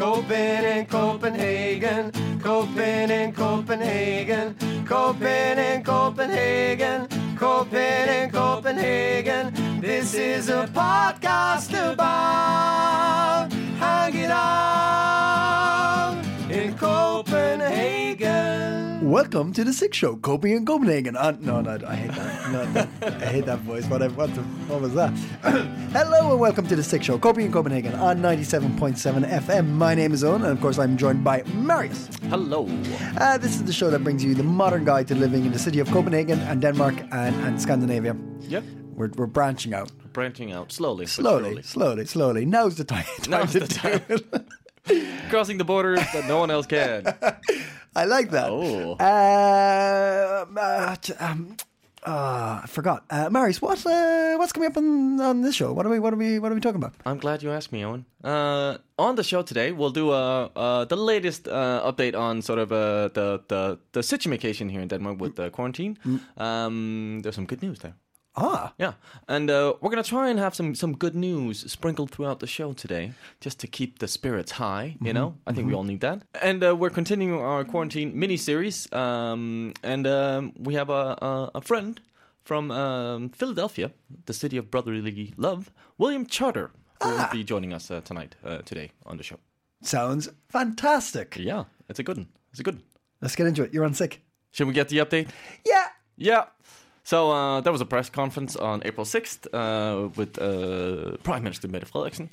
Copen in Copenhagen, Copen in Copenhagen, Copen in Copenhagen, Copen in Copenhagen. This is a podcast about hanging out in Copenhagen. Welcome to the Six Show, Kobe in Copenhagen. Uh, no, no, I hate that. No, no, I hate that voice. What, what, the, what was that? Hello and welcome to the Six Show, Kobe in Copenhagen on 97.7 FM. My name is Owen, and of course, I'm joined by Marius. Hello. Uh, this is the show that brings you the modern guide to living in the city of Copenhagen and Denmark and, and Scandinavia. Yep. We're, we're branching out Branching out slowly. but slowly, slowly, slowly. Now's the time. time Now's the do time. Crossing the borders that no one else can. I like that. Oh. Uh, uh, um, uh, I forgot. Uh, Marius, what uh, what's coming up on, on this show? What are we what are we what are we talking about? I'm glad you asked me, Owen. Uh, on the show today, we'll do uh, uh, the latest uh, update on sort of uh, the, the the situation here in Denmark with the quarantine. Um, there's some good news there. Ah, Yeah, and uh, we're gonna try and have some some good news sprinkled throughout the show today, just to keep the spirits high. You know, I think we all need that. And uh, we're continuing our quarantine mini series, um, and um, we have a, a, a friend from um, Philadelphia, the city of brotherly love, William Charter, who will be joining us uh, tonight, uh, today on the show. sounds fantastic. Yeah, it's a good one. It's a good one. Let's get into it. You're on sick. Should we get the update? Yeah. Yeah. So uh, there was a press conference on April 6th uh, with uh, Prime Minister Mette Frederiksen,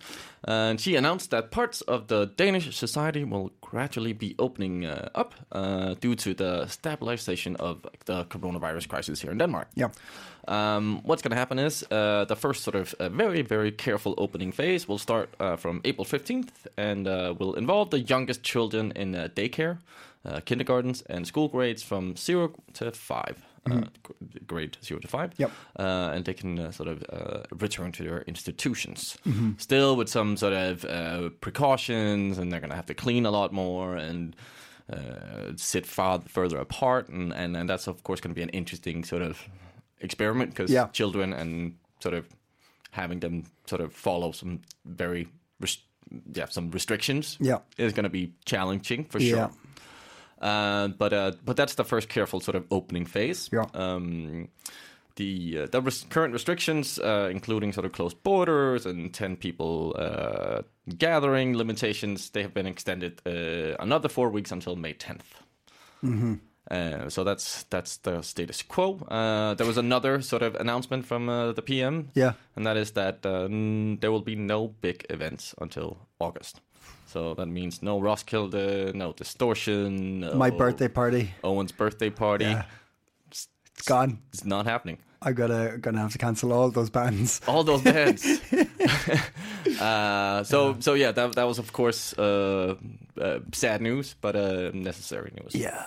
uh, and she announced that parts of the Danish society will gradually be opening uh, up uh, due to the stabilization of the coronavirus crisis here in Denmark. Yeah. Um, what's going to happen is uh, the first sort of very, very careful opening phase will start uh, from April 15th and will involve the youngest children in daycare, kindergartens, and school grades from 0 to 5 mm-hmm. Uh, grade zero to five, yep. Uh, and they can uh, sort of return to their institutions, mm-hmm. still with some sort of precautions, and they're going to have to clean a lot more and. sit far, further apart, and, and, and that's of course going to be an interesting sort of experiment because yeah. children and sort of having them sort of follow some very rest- yeah some restrictions yeah is going to be challenging for yeah. sure uh, but uh, but that's the first careful sort of opening phase. Yeah. Um, the uh, the res- current restrictions, uh, including sort of closed borders and ten people uh, gathering limitations, they have been extended uh, another four weeks until May 10th. Uh, so that's that's the status quo. Uh, there was another sort of announcement from uh, the PM, Yeah. and that is that uh, n- there will be no big events until August. So that means no Roskilde, no Distortion, no My birthday party. Owen's birthday party. Yeah. It's gone. It's not happening. I'm gonna gonna have to cancel all those bands. All those bands. uh, so so yeah, that that was of course uh, uh, sad news, but uh, necessary news. Yeah.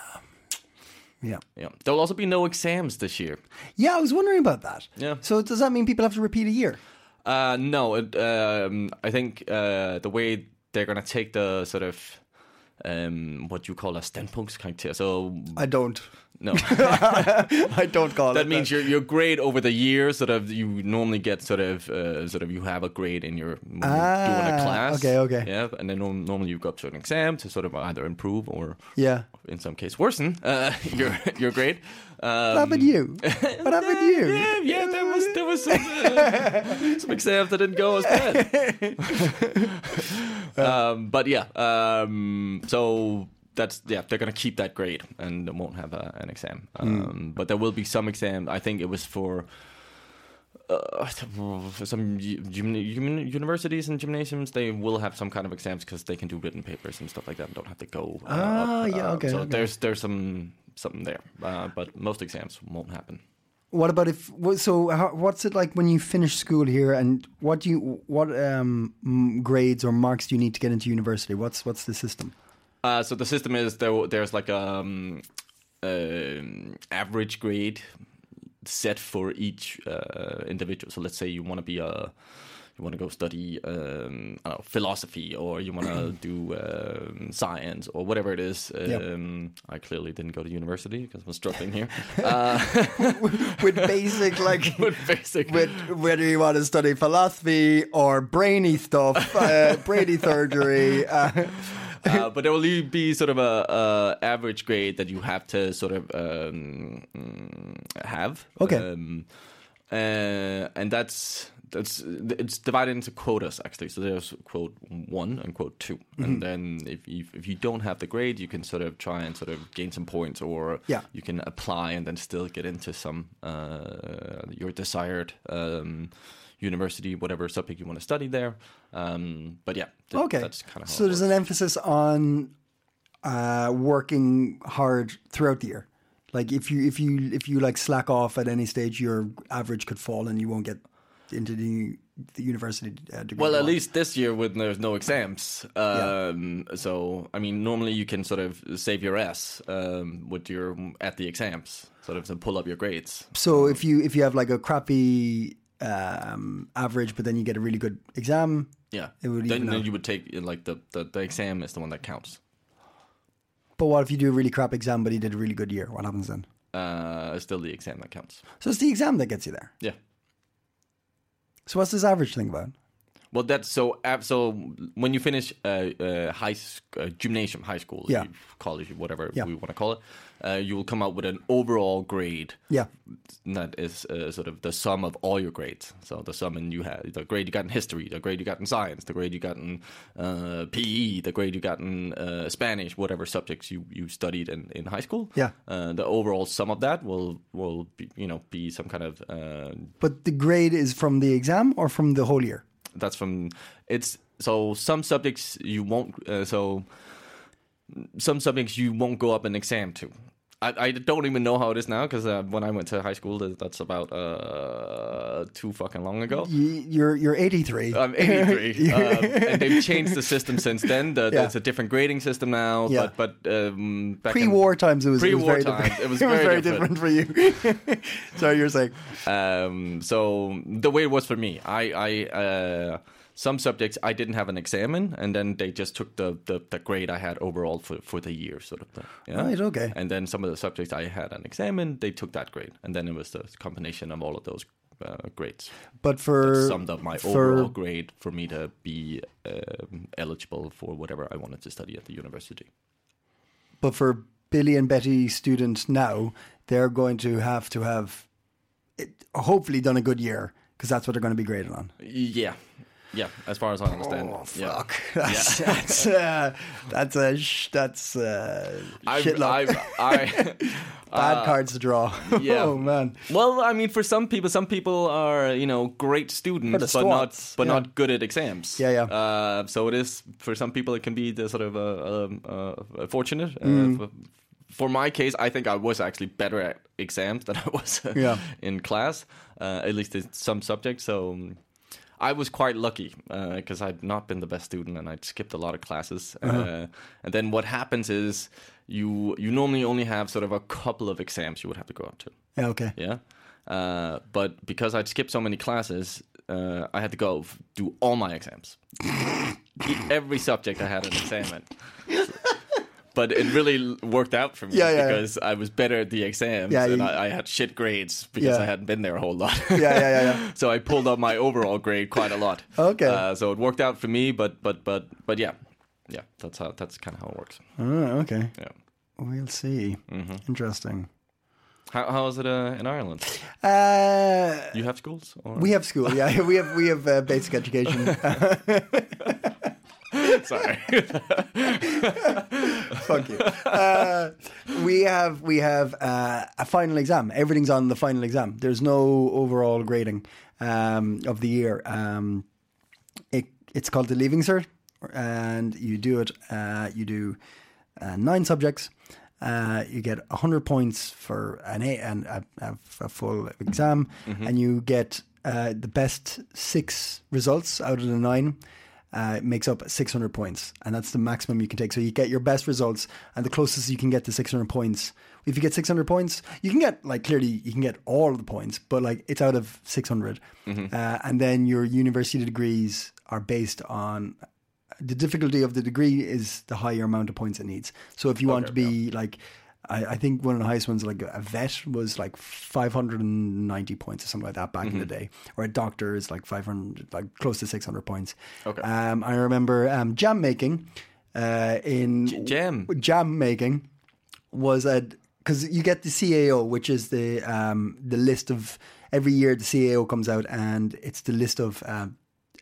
Yeah. Yeah. There will also be no exams this year. Yeah, I was wondering about that. Yeah. So does that mean people have to repeat a year? Uh, no, it, um, I think uh, the way they're gonna take the sort of um, what you call a standpunktskarakter. So I don't. no, I don't call it. that means your your grade over the years. Sort of you normally get sort of uh, sort of you have a grade in your you're doing a Ah, class. okay, okay. Yeah, and then norm- normally you go up to an exam to sort of either improve or Yeah. in some case worsen uh, your your grade. Um, What happened to you? What happened to you? Yeah, yeah, there was there was some uh, some exams that didn't go as bad. Um, but yeah, um, so that's yeah, they're gonna keep that grade and won't have a, an exam. Um, But there will be some exam. I think it was for. Uh, some uni- universities and gymnasiums, they will have some kind of exams because they can do written papers and stuff like that, and don't have to go. Uh, Ah, up. yeah, Uh, okay, So okay. there's there's some something there, uh, but most exams won't happen. What about if? So, what's it like when you finish school here, and what do you what um, grades or marks do you need to get into university? What's what's the system? Uh, so the system is there. There's like a um, um, average grade set for each uh, individual. So let's say you want to be a you want to go study um, I don't know, philosophy or you want to do um, science or whatever it is. Um, I clearly didn't go to university because I'm struggling here. Uh, With basic like. with basic. With whether you want to study philosophy or brainy stuff, uh, brainy surgery, uh, uh, but there will be sort of a, a average grade that you have to sort of um, mm, have. Okay. Um, uh, and that's that's it's divided into quotas actually. So there's quote one and quote 2 Mm-hmm. and then if you if you don't have the grade, you can sort of try and sort of gain some points, or Yeah. you can apply and then still get into some uh, your desired. Um, University, whatever subject you want to study there, um, but yeah, th- okay. that's kind of how so there's an emphasis on uh, working hard throughout the year. Like if you if you if you like slack off at any stage, your average could fall and you won't get into the the university uh, degree. Well, at least this year when there's no exams. Um, So, I mean, normally you can sort of save your ass um, with your at the exams, sort of to pull up your grades. So if you if you have like a crappy um, average, but then you get a really good exam, Yeah. It would then, then you would take like the, the the exam is the one that counts. but what if you do a really crap exam, but you did a really good year? What happens then? Uh, it's still the exam that counts. So it's the exam that gets you there. Yeah. So what's this average thing about? Well, that's so. So when you finish uh, uh, high uh, gymnasium, high school, Yeah. college, whatever Yeah. we want to call it, uh, you will come out with an overall grade. Yeah. that is uh, sort of the sum of all your grades. So the sum in you had the grade you got in history, the grade you got in science, the grade you got in uh, PE, the grade you got in uh, Spanish, whatever subjects you, you studied in, in high school. Yeah. Uh, the overall sum of that will will be, you know be some kind of uh, But the grade is from the exam or from the whole year? That's from it's so some subjects you won't uh, so some subjects you won't go up an exam to. I, I don't even know how it is now because uh, when I went to high school, that's about uh, too fucking long ago. You're you're 83. I'm 83, um, and they've changed the system since then. The, Yeah. It's a different grading system now. Yeah. But but um, back Pre-war times, it was, it was Pre-war very times, different. it was very different. different. for you. Sorry, you're saying. Um, so the way it was for me, I, I uh, some subjects I didn't have an exam in, and then they just took the, the, the grade I had overall for, for the year, sort of thing. Yeah? Right, okay. And then some of the subjects I had an exam in, they took that grade, and then it was the combination of all of those uh, grades But for summed up my for- overall grade for me to be um, eligible for whatever I wanted to study at the university. but for Billy and Betty students now, they're going to have to have it, hopefully done a good year because that's what they're going to be graded on. Yeah, yeah. As far as I understand. Oh yeah. fuck! That's that's uh, that's a sh- that's uh, I've, shitload. I've, I, bad cards to draw. yeah. oh man. Well, I mean, for some people, some people are you know great students, but not but yeah. not good at exams. Yeah, yeah. Uh, so it is for some people, it can be the sort of uh, um, uh, fortunate. Uh, Mm. for, for my case, I think I was actually better at exams than I was uh, Yeah. in class, uh, at least in some subjects. So. I was quite lucky because I'd not been the best student and I'd skipped a lot of classes. Uh-huh. Uh, and then what happens is you you normally only have sort of a couple of exams you would have to go up to. Yeah, okay. Yeah. Uh, but because I'd skipped so many classes, uh, I had to go f- do all my exams. Every subject I had an exam in. But it really worked out for me Yeah, yeah, yeah. because I was better at the exams Yeah, and you- I, I had shit grades because Yeah. I hadn't been there a whole lot. Yeah, yeah, yeah, yeah. so I pulled up my overall grade quite a lot. Okay. Uh, so it worked out for me, but but but but yeah, yeah. That's how that's kind of how it works. Oh, okay. Yeah. We'll see. Mm-hmm. Interesting. How how is it uh, in Ireland? Uh, You have schools? Or? we have school. Yeah, we have we have uh, basic education. Sorry. Fuck you. Uh, we have we have uh, a final exam. Everything's on the final exam. There's no overall grading um, of the year. Um, it, it's called the Leaving Cert, and you do it. Uh, you do uh, nine subjects, Uh, you get 100 points for an A and a, a, a full exam, and you get uh, the best six results out of the nine. Uh, it makes up 600 points, and that's the maximum you can take. So you get your best results, and the closest you can get to 600 points. If you get 600 points, you can get like clearly you can get all the points, but like it's out of 600, uh, and then your university degrees are based on the difficulty of the degree is the higher amount of points it needs. So if you want to be like, I, I think one of the highest ones, like a vet, was like 590 points or something like that back in the day, or a doctor is like 500, like close to 600 points. Okay. Um, I remember um, jam making uh, in jam? jam making was a because you get the CAO, which is the um, the list of every year the CAO comes out, and it's the list of um,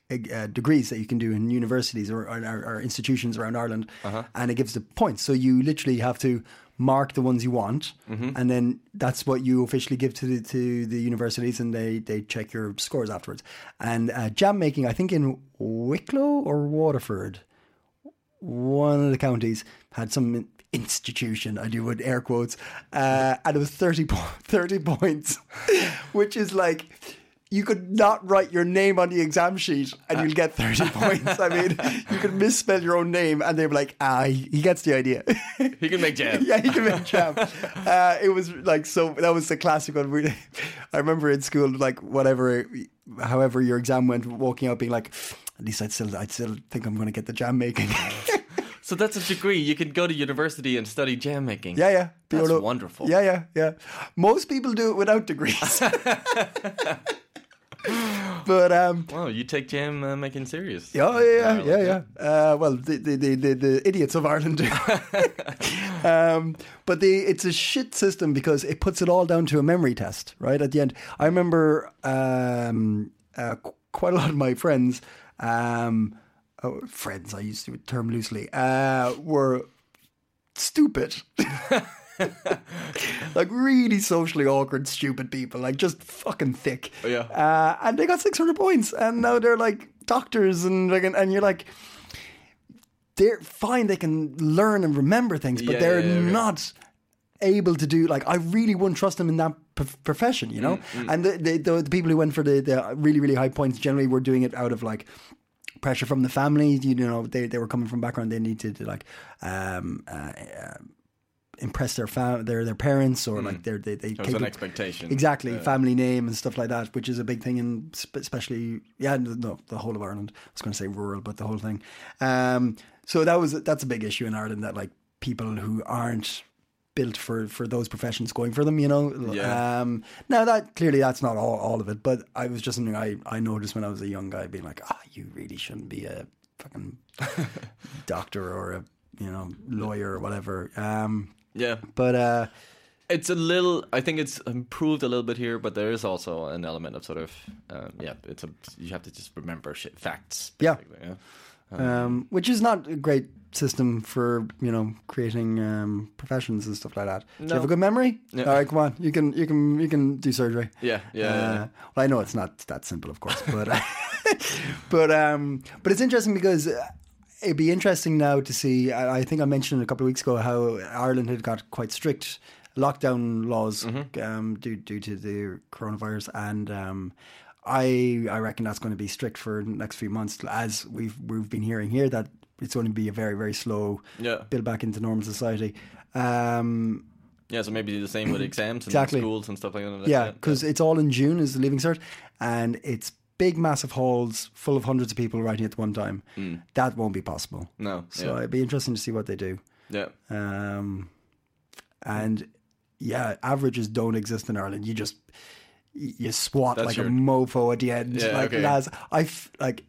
eg- uh, degrees that you can do in universities or, or, or institutions around Ireland, and it gives the points. So you literally have to mark the ones you want, and then that's what you officially give to the to the universities, and they they check your scores afterwards. And uh, jam making, I think in Wicklow or Waterford, one of the counties had some institution, I do with air quotes, uh, and it was 30, po- 30 points, which is like you could not write your name on the exam sheet and you'll get 30 points. I mean, you could misspell your own name and they'd be like, ah, he, gets the idea. He can make jam. yeah, he can make jam. Uh, it was like so. That was the classic one. We, I remember in school, like whatever, however your exam went, walking out being like, at least I'd still, I'd still think I'm going to get the jam making. So that's a degree. You can go to university and study jam making. yeah, yeah. Be That's wonderful. Yeah, yeah, yeah. Most people do it without degrees. but um, Wow, you take jam uh, making serious. Yeah, yeah, yeah, yeah, yeah. Uh, well, the, the, the, the, the idiots of Ireland um, but the, it's a shit system because it puts it all down to a memory test, right? At the end. I remember um, uh, quite a lot of my friends, um, oh, friends, I used the term loosely, uh, were stupid. like really socially awkward, stupid people, like just fucking thick. Yeah. Uh, and they got 600 points, and now they're like doctors, and like, and, and you're like, they're fine. They can learn and remember things, but Yeah, they're yeah, yeah. not able to do. Like, I really wouldn't trust them in that p- profession, you know. Mm, And the, the the the people who went for the the really really high points generally were doing it out of like pressure from the family. You know, they they were coming from background they needed to like um, uh, uh, impress their fam- their their parents or like their they they an expectation. exactly family name and stuff like that, which is a big thing in especially yeah no the whole of Ireland. I was going to say rural, but the whole thing. Um, so that was that's a big issue in Ireland that like people who aren't built for for those professions going for them you know Yeah. um now that clearly that's not all, all of it but i was just something i i noticed when i was a young guy being like ah you really shouldn't be a fucking doctor or a you know lawyer or whatever um Yeah. but uh It's a little. I think it's improved a little bit here, but there is also an element of sort of, um, yeah. It's a you have to just remember shit, facts. Yeah. yeah. um, which is not a great system for you know creating um, professions and stuff like that. Do you have a good memory? Yeah. All right, come on, you can you can you can do surgery. Yeah, yeah, Uh, yeah. Well, I know it's not that simple, of course, but but um, but it's interesting because. It'd be interesting now to see. I I think I mentioned a couple of weeks ago how Ireland had got quite strict lockdown laws Mm-hmm. um, due due to the coronavirus, and um, I I reckon that's going to be strict for the next few months. As we've we've been hearing here that it's going to be a very very slow Yeah. build back into normal society. Um, Yeah, so maybe the same with exams and Exactly. schools and stuff like that. yeah, because it's all in June is the leaving cert, and it's big, massive halls full of hundreds of people writing at one time. That won't be possible. no, So yeah, it'd be interesting to see what they do. yeah. Um, and yeah, averages don't exist in Ireland. You just you swat That's like a mofo at the end. Yeah, like okay. lads, I f- like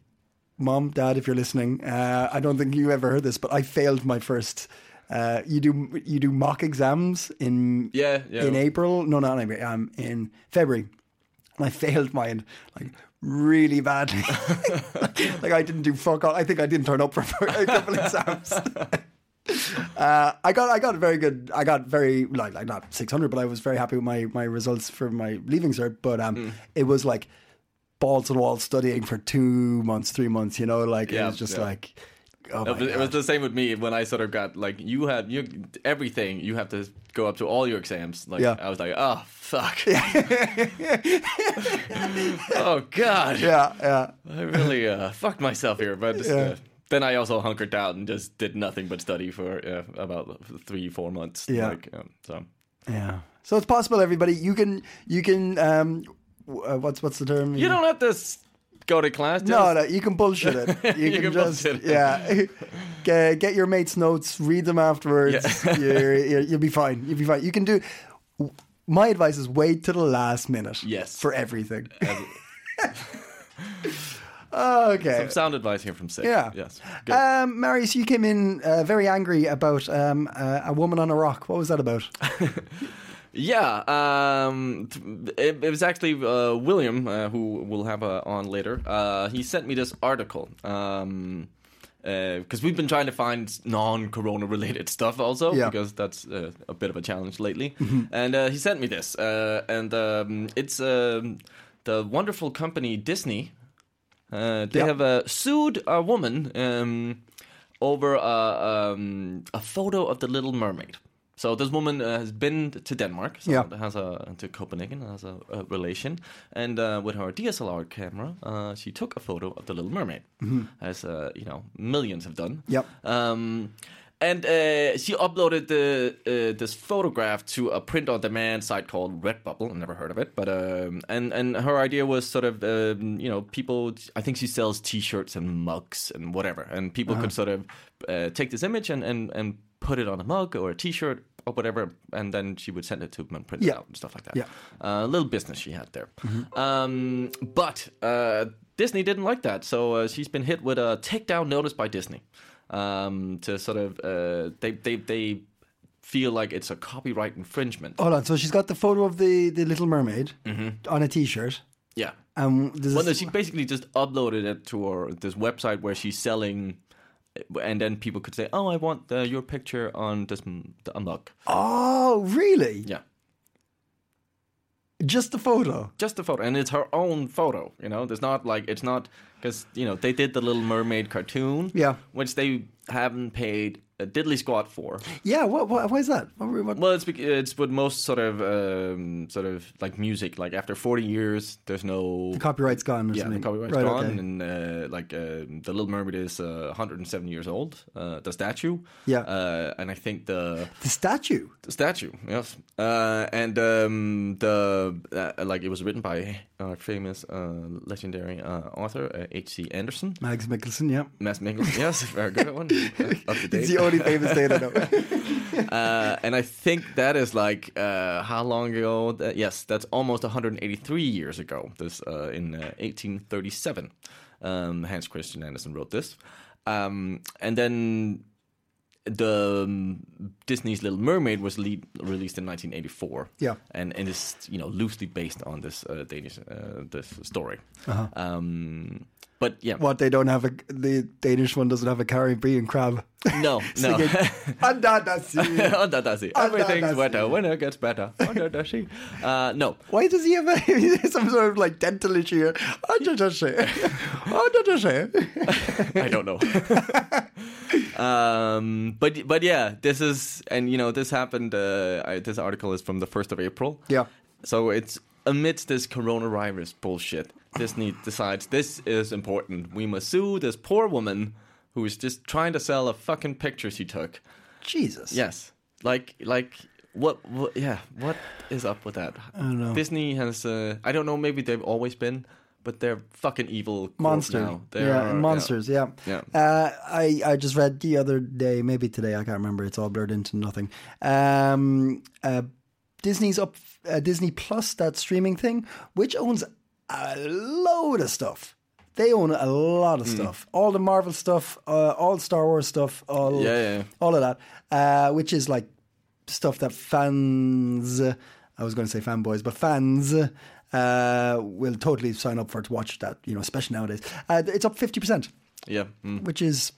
mom, dad, if you're listening, uh, I don't think you ever heard this, but I failed my first. Uh, you do you do mock exams in Yeah, yeah. in April? No, not in April. Um, in February, and I failed mine like really badly. like I didn't do fuck all. I think I didn't turn up for a couple exams. Uh, I got I got very good. I got very like like not six hundred, but I was very happy with my my results for my leaving cert. But um, Mm. it was like balls to the wall studying for two months, three months. You know, like it was just yeah. like Oh it, was, it was the same with me when I sort of got like you have you everything you have to go up to all your exams. Like Yeah. I was like, oh fuck. oh god. Yeah, yeah. I really uh, fucked myself here, but just, Yeah. uh, then I also hunkered down and just did nothing but study for uh, about three, four months. Yeah. Like, um, so Yeah. So it's possible, everybody. You can, you can. Um, uh, what's what's the term? you don't have to go to class. Just, No, no, you can bullshit it. You, You can, can just, it. yeah, get, get your mates' notes, read them afterwards. Yeah. You're, you'll be fine. You'll be fine. You can do. My advice is wait to the last minute. Yes. for everything. okay. Some sound advice here from Sid. Yeah. Yes. Good. Um, Marius, you came in uh, very angry about um, uh, a woman on a rock. What was that about? Yeah, um, it, it was actually uh, William uh, who we'll have uh, on later. Uh, he sent me this article um, because we've been trying to find non-corona related stuff also Yeah. because that's uh, a bit of a challenge lately. And uh, he sent me this, uh, and um, it's um, the wonderful company Disney. Uh, they Yeah. have uh, sued a woman um, over a, um, a photo of the Little Mermaid. So this woman uh, has been to Denmark, so Yeah. has a to Copenhagen, has a, a relation, and uh, with her DSLR camera, uh, she took a photo of the Little Mermaid, as uh, you know millions have done. Yep. Um, and uh, she uploaded the uh, this photograph to a print-on-demand site called Redbubble. I've never heard of it, but um, and and her idea was sort of um, you know people. I think she sells T-shirts and mugs and whatever, and people could sort of uh, take this image and, and and put it on a mug or a T-shirt or whatever, and then she would send it to them and print Yeah. it out and stuff like that. Yeah. Uh, a little business she had there. Um, but uh, Disney didn't like that, so uh, she's been hit with a takedown notice by Disney um, to sort of uh, they they they feel like it's a copyright infringement. Hold on. So she's got the photo of the, the Little Mermaid on a T-shirt. Yeah. Um, Well, no, she basically just uploaded it to her this website where she's selling, and then people could say, "Oh, I want uh, your picture on this a mug." oh, really? Yeah, Just the photo. just the photo, and it's her own photo. You know, there's not like it's not because you know they did the Little Mermaid cartoon, Yeah. which they haven't paid diddly squat for. Yeah. What? what why is that? What, what, Well, it's it's what most sort of um, sort of like music. Like after 40 years, there's no the copyright's gone yeah, the copyright's right, gone, okay. and uh, like uh, the Little Mermaid is uh, 107 years old. Uh, the statue, Yeah. uh, and I think the The statue. the statue, yes, uh, and um, the uh, like it was written by our famous uh, legendary uh, author uh, H.C. Andersen. Max Mikkelsen. Yeah. Mads Mikkelsen, yes, very good one. Uh, up to date. It's the only famous date I know. uh, and I think that is like uh, how long ago? That, yes, that's almost 183 years ago. This uh, in uh, 1837. Um, Hans Christian Andersen wrote this, um, and then the um, Disney's Little Mermaid was lead, released in 1984. Yeah. and and is you know loosely based on this uh, Danish uh, this story. Um, but yeah, what they don't have a the Danish one doesn't have a Caribbean crab. no, no. Under the sea. Under the sea. Everything's better when it gets better. Under the sea. Uh, no. Why does he have a, some sort of like dental issue? Under the sea. Under the sea. I don't know. um, but but yeah, this is and you know this happened. Uh, I, this article is from the first of April. Yeah. So it's amidst this coronavirus bullshit. Disney decides this is important. We must sue this poor woman who is just trying to sell a fucking picture she took. Jesus. Yes. Like like what, what yeah, what is up with that? I don't know. Disney has uh, I don't know, maybe they've always been, but they're fucking evil corp Monster. now. They yeah, are- monsters. Yeah. Yeah. Uh, I I just read the other day, maybe today, I can't remember. It's all blurred into nothing. Um, uh, Disney's up. Uh, Disney Plus, that streaming thing, which owns a load of stuff. They own a lot of stuff. All the Marvel stuff, uh, all Star Wars stuff, all Yeah, yeah, all of that, uh, which is like stuff that fans. I was going to say fanboys, but fans uh, will totally sign up for to watch that. You know, especially nowadays. Uh, it's up fifty percent, Yeah. mm. which is,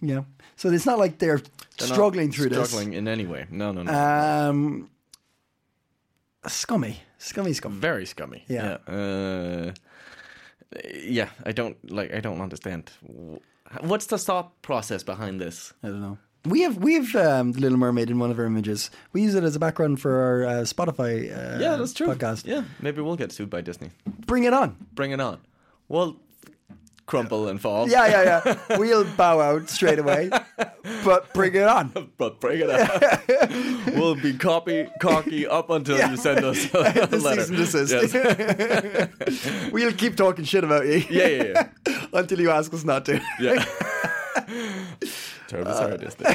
yeah. So it's not like they're, They're struggling through this. struggling in any way. No, no, no. Um, scummy, scummy, scummy. Very scummy. Yeah. Yeah. Uh, yeah, I don't like. I don't understand. What's the thought process behind this? I don't know. We have we have um, the Little Mermaid in one of our images. We use it as a background for our uh, Spotify uh, Yeah, that's true. podcast. Yeah, maybe we'll get sued by Disney. Bring it on. Bring it on. Well, crumple and fall. Yeah, yeah, yeah. we'll bow out straight away, but bring it on. But bring it on. we'll be copy cocky up until you send us a The letter. cease and desist. Yes. we'll keep talking shit about you. Yeah, yeah, yeah. Until you ask us not to. yeah. Terrible Disney.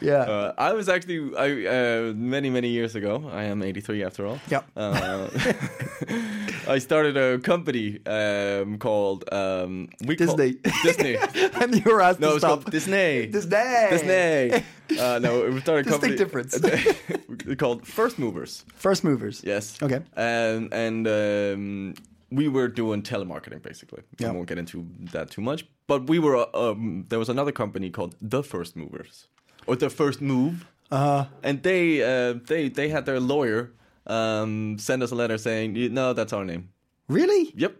Yeah. Uh, I was actually I uh, many many years ago. I am 83 after all. Yeah. Uh, I started a company um, called um, we call- Disney. Disney. and you were asked No, to it's stop. Disney. Disney. Disney. Uh, no, we started a company difference. called First Movers. First movers. Yes. Okay. And and um, we were doing telemarketing basically. I won't get into that too much. But we were uh, um, there was another company called The First Movers or The First Move. Uh, And they uh, they they had their lawyer um, send us a letter saying, "No, that's our name." really? Yep.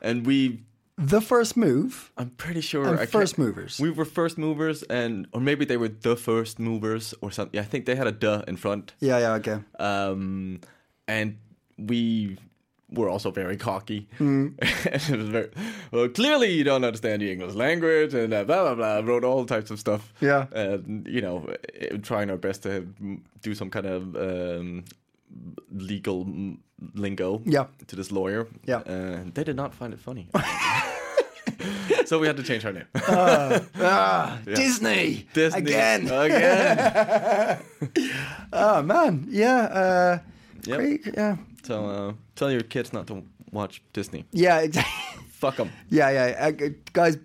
And we The first move. I'm pretty sure And I first movers. We were first movers, and or maybe they were the first movers or something. Yeah, I think they had a "the" in front. Yeah, yeah, okay. Um, and we were also very cocky. Hmm. it was very well. Clearly, you don't understand the English language, and uh, blah blah blah. Wrote all types of stuff. Yeah. and you know, eh, trying our best to mm, do some kind of um, legal mm, lingo. Yeah. to this lawyer. Yeah. and they did not find it funny. so we had to change our name. Ah, Disney. Disney Again. again. Oh, man. Yeah. Uh, Yep. great. Yeah. So uh, tell your kids not to watch Disney. Yeah, exactly. Fuck them. Yeah, yeah. Uh, guys,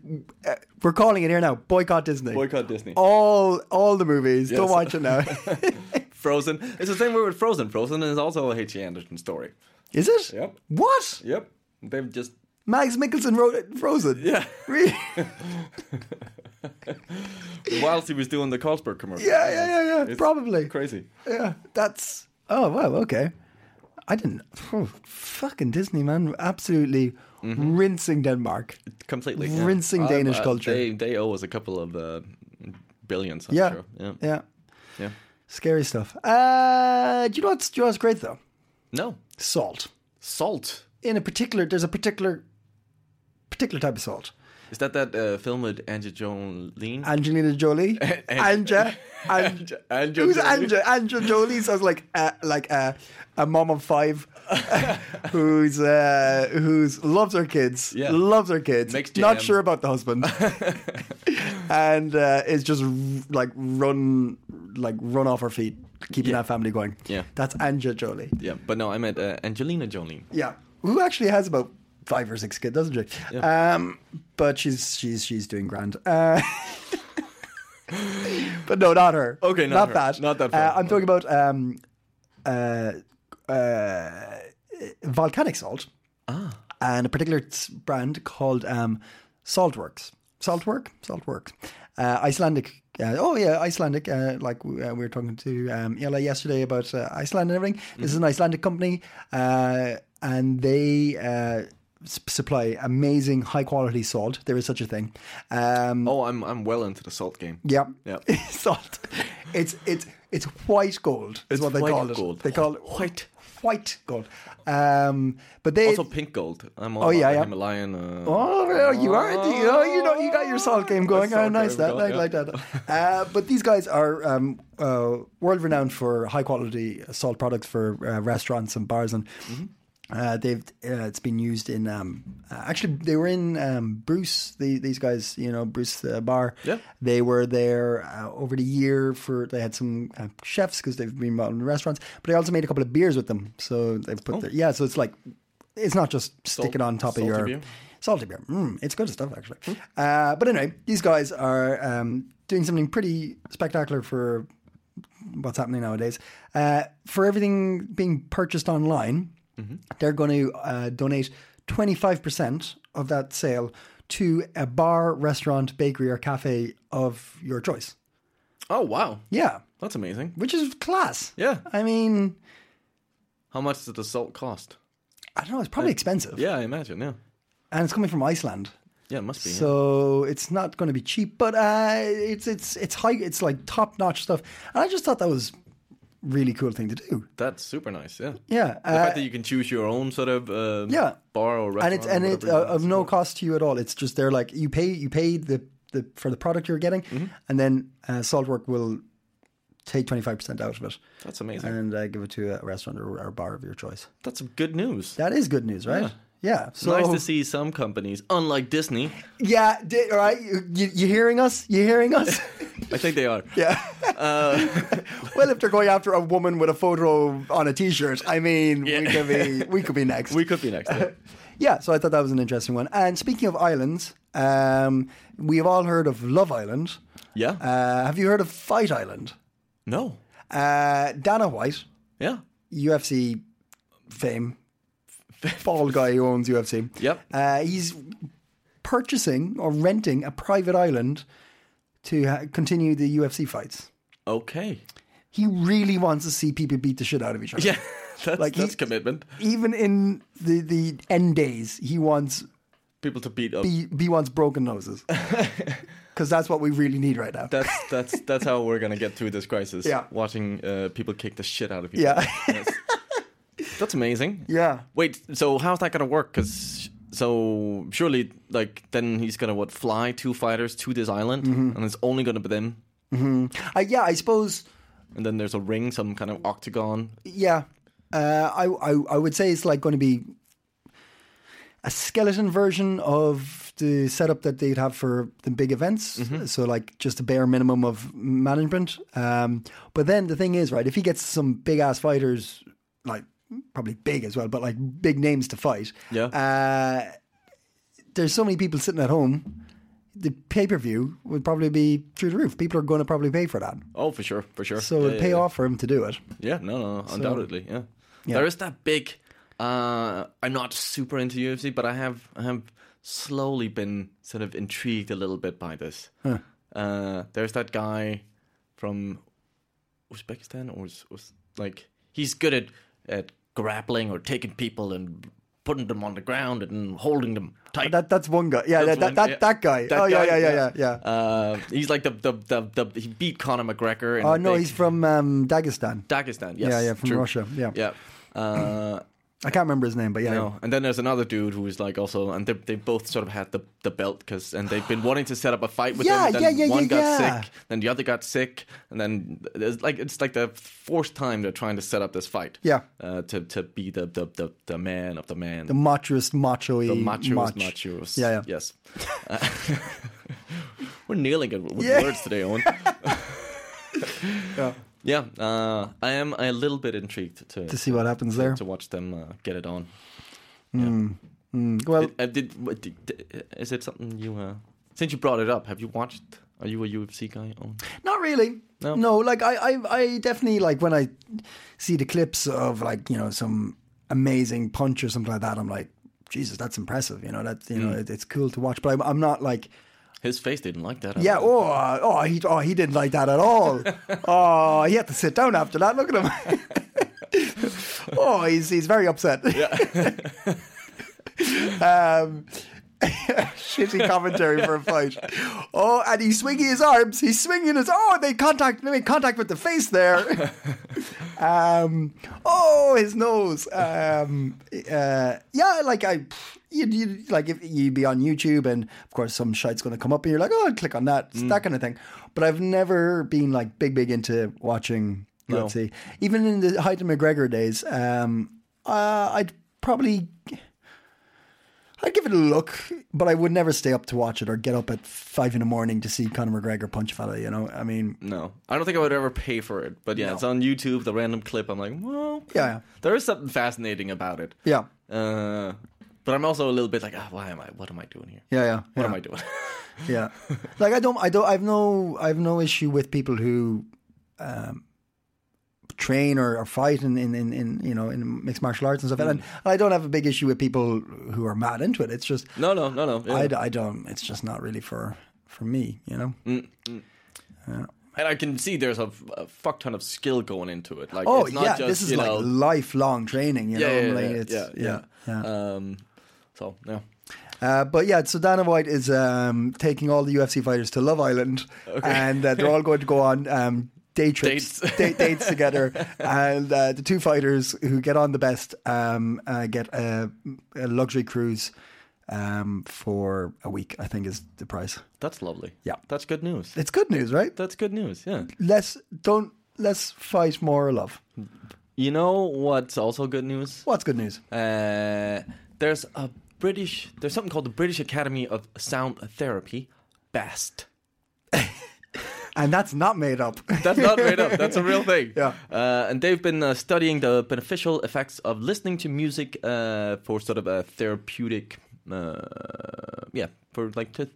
uh, we're calling it here now. Boycott Disney. Boycott Disney. All all the movies. Yes. Don't watch it now. Frozen. It's the same way with Frozen. Frozen is also a H.C. Andersen story. Is it? Yep. What? Yep. They've just Max Mikkelsen wrote it Frozen. yeah. Really? Whilst he was doing the Carlsberg commercial. Yeah, yeah, yeah, yeah. It's Probably. crazy. Yeah. That's. Oh wow. Okay. I didn't. Oh, fucking Disney, man. Absolutely rinsing Denmark. Completely. yeah. Rinsing Uh, Danish uh, culture. They they owe us a couple of uh, billions. I'm Yeah. Sure. Yeah. Yeah. Yeah. Scary stuff. Uh, do you know what's, do you know what's great though? No. Salt. Salt. In a particular, there's a particular, particular type of salt. Is that that uh, film with Angie Jolie? Angelina Jolie, Anja, Anja, Anja who's Jolie. Anja? Anja Jolie sounds like uh, like a a mom of five, who's uh, who's loves her kids, Yeah. loves her kids, Makes not sure about the husband, and uh, is just r- like run like run off her feet, keeping Yeah. that family going. Yeah. that's Anja Jolie. Yeah, but no, I meant uh, Angelina Jolie. Yeah, who actually has about five or six kids, doesn't she? Um, but she's she's she's doing grand. Uh, but no, not her. Okay, not not her. that. Not that Uh. I'm talking about um, uh, uh, volcanic salt. Ah. And a particular brand called um, Saltworks. Saltwork, Saltworks. Uh, Icelandic. Uh, oh yeah, Icelandic. Uh, like we, uh, we were talking to um, Ella yesterday about uh, Iceland and everything. This is an Icelandic company, uh, and they uh, supply amazing high quality salt. There is such a thing. Um, Oh, I'm I'm well into the salt game. yeah, Yeah. salt. It's it's it's white gold. Is It's what they call it. gold. They call it White. white gold. Um, but they Also pink gold. I'm all Oh, yeah, yeah. Himalayan. Uh, Oh, you are. You know, you know, you got your salt game going. Salt Oh, nice that, going, like, yeah. like that. Uh, but these guys are um, uh, world renowned for high quality salt products for uh, restaurants and bars, and Mm-hmm. Uh, they've uh, it's been used in. Um, uh, actually, they were in um, Brus. The, these guys, you know, Brus uh, Bar. Yeah. They were there uh, over the year for. They had some uh, chefs because they've been in restaurants, but they also made a couple of beers with them. So they've put their yeah. So it's like it's not just sticking on top of your beer? salty beer. Mm, it's good stuff actually. Uh, but anyway, these guys are um, doing something pretty spectacular for what's happening nowadays. Uh, for everything being purchased online, they're going to uh, donate twenty five percent of that sale to a bar, restaurant, bakery, or cafe of your choice. oh wow, Yeah, that's amazing. which is class. Yeah. I mean, How much does the salt cost? I don't know. It's probably expensive. Yeah, I imagine. Yeah. and it's coming from Iceland. Yeah, it must be. yeah. So it's not going to be cheap, but uh, it's it's it's high. It's like top notch stuff. And I just thought that was really cool thing to do. That's super nice. Yeah. Yeah, The uh, fact that you can choose your own sort of uh, Yeah. bar or restaurant and it's and it's uh, of no cost to you at all. It's just they're like you pay you pay the, the for the product you're getting, Mm-hmm. and then uh, Saltwork will take twenty five percent out of it That's amazing. and uh, give it to a restaurant or, or bar of your choice. That's some good news. That is good news, right? Yeah. So nice to see some companies, unlike Disney. Yeah. Di- all right. You, you, you hearing us? You hearing us? I think they are. yeah. well, if they're going after a woman with a photo on a T-shirt, I mean, we could be we could be next. We could be next. yeah. Yeah, so I thought that was an interesting one. And speaking of islands, um, we have all heard of Love Island. yeah. Uh, have you heard of Fight Island? no. Uh, Dana White, Yeah. UFC fame, bald guy who owns UFC. Yep. Uh, he's purchasing or renting a private island to ha- continue the UFC fights. Okay. He really wants to see people beat the shit out of each other. Yeah. That's, Like, he- that's commitment. Even in the, the end days, he wants People to beat up. B, he wants broken noses. Because that's what we really need right now. That's that's that's how we're gonna get through this crisis. Yeah. Watching uh, people kick the shit out of each Yeah. other. Yes. That's amazing. Yeah. Wait, so how's that gonna work? Because so surely, like, then he's gonna what fly two fighters to this island, Mm-hmm. and it's only gonna be them. Uh, yeah, I suppose. And then there's a ring, some kind of octagon. Yeah, uh, I, I I would say it's like going to be a skeleton version of the setup that they'd have for the big events. So like just a bare minimum of management. Um, but then the thing is, right? If he gets some big ass fighters, like probably big as well, but like big names to fight. Yeah. Uh, there's so many people sitting at home. The pay per view would probably be through the roof. People are going to probably pay for that. Oh, for sure, for sure. So Yeah, it'd yeah, pay yeah. off for him to do it. Yeah, no, no, no undoubtedly, yeah. There is that big. Uh, I'm not super into UFC, but I have I have slowly been sort of intrigued a little bit by this. Uh, there's that guy from Uzbekistan, or was, was like he's good at at grappling or taking people and putting them on the ground and holding them tight. That that's one guy. Yeah, that, that, that guy. Oh yeah, yeah, yeah, yeah, yeah. Uh, he's like the the, the the he beat Conor McGregor. Oh no, he's from um, Dagestan. Dagestan. Yes, Yeah, yeah, from. Russia, yeah. yeah. I can't remember his name, but yeah. No, and then there's another dude who is like also, and they they both sort of had the the belt because, and they've been wanting to set up a fight with Yeah, him. Then yeah, yeah, one yeah, got yeah. sick, then the other got sick, and then it's like it's like the fourth time they're trying to set up this fight. Yeah. uh, to to be the the the, the man of the man, The machoest, macho-y the machoest mach. machos. Yeah, yeah. Yes. Uh, we're nailing it with Yeah. words today, Owen. Yeah. Yeah, uh, I am a little bit intrigued to To see what happens there. to watch them uh, get it on. Well, Uh, did, did, did- is it something you uh, since you brought it up? Have you watched? Are you a UFC guy? Oh, not really. No? no. like I, I, I definitely like when I see the clips of like you know some amazing punch or something like that. I'm like, Jesus, that's impressive. You know, that you know Mm. it, it's cool to watch. But I'm, I'm not like. His face didn't like that. Yeah. all. Oh, uh, oh, he, oh, he didn't like that at all. oh, he had to sit down after that. Look at him. oh, he's he's very upset. Yeah. um, shitty commentary for a fight. Oh, and he's swinging his arms. He's swinging his. Oh, they contact. They made contact with the face there. um, oh, his nose. Um, uh, yeah, like I. You, you like if you'd be on YouTube and of course some shite's going to come up and you're like, oh, I'll click on that, It's that kind of thing. But I've never been like big, big into watching No. Even in the height of McGregor days, um, uh, I'd probably I'd give it a look, but I would never stay up to watch it or get up at five in the morning to see Conor McGregor punch a fella. You know, I mean, No, I don't think I would ever pay for it. But yeah, No. it's on YouTube. The random clip. I'm like, well, Yeah, yeah. there is something fascinating about it. yeah, Uh, but I'm also a little bit like, ah, why am I? What am I doing here? yeah, yeah. What yeah. am I doing? yeah like i don't i don't i've no i've no issue with people who um train or, or fight in, in in in you know in mixed martial arts and stuff and, Mm. i don't have a big issue with people who are mad into it it's just no, no, no, no. yeah. I, I don't it's just not really for for me you know and I can see there's a, a fuck ton of skill going into it. Like, oh it's not yeah just, this is like know, lifelong training you yeah, know yeah, like yeah, it's yeah, yeah. yeah. Um, so yeah, Uh, but yeah, so Dana White is um, taking all the UFC fighters to Love Island, and uh, they're all going to go on um, day trips, Dates. date, dates together. And uh, the two fighters who get on the best um, uh, get a, a luxury cruise um, for a week. I think is the price. That's lovely. Yeah. That's good news. It's good news, right? That's good news. Yeah. Less don't less fight, more love. You know what's also good news? What's good news? Uh, there's a British. There's something called the British Academy of Sound Therapy, BAST. And that's not made up. That's not made up. That's a real thing. Yeah. Uh, and they've been uh, studying the beneficial effects of listening to music uh, for sort of a therapeutic, uh, yeah, for like to,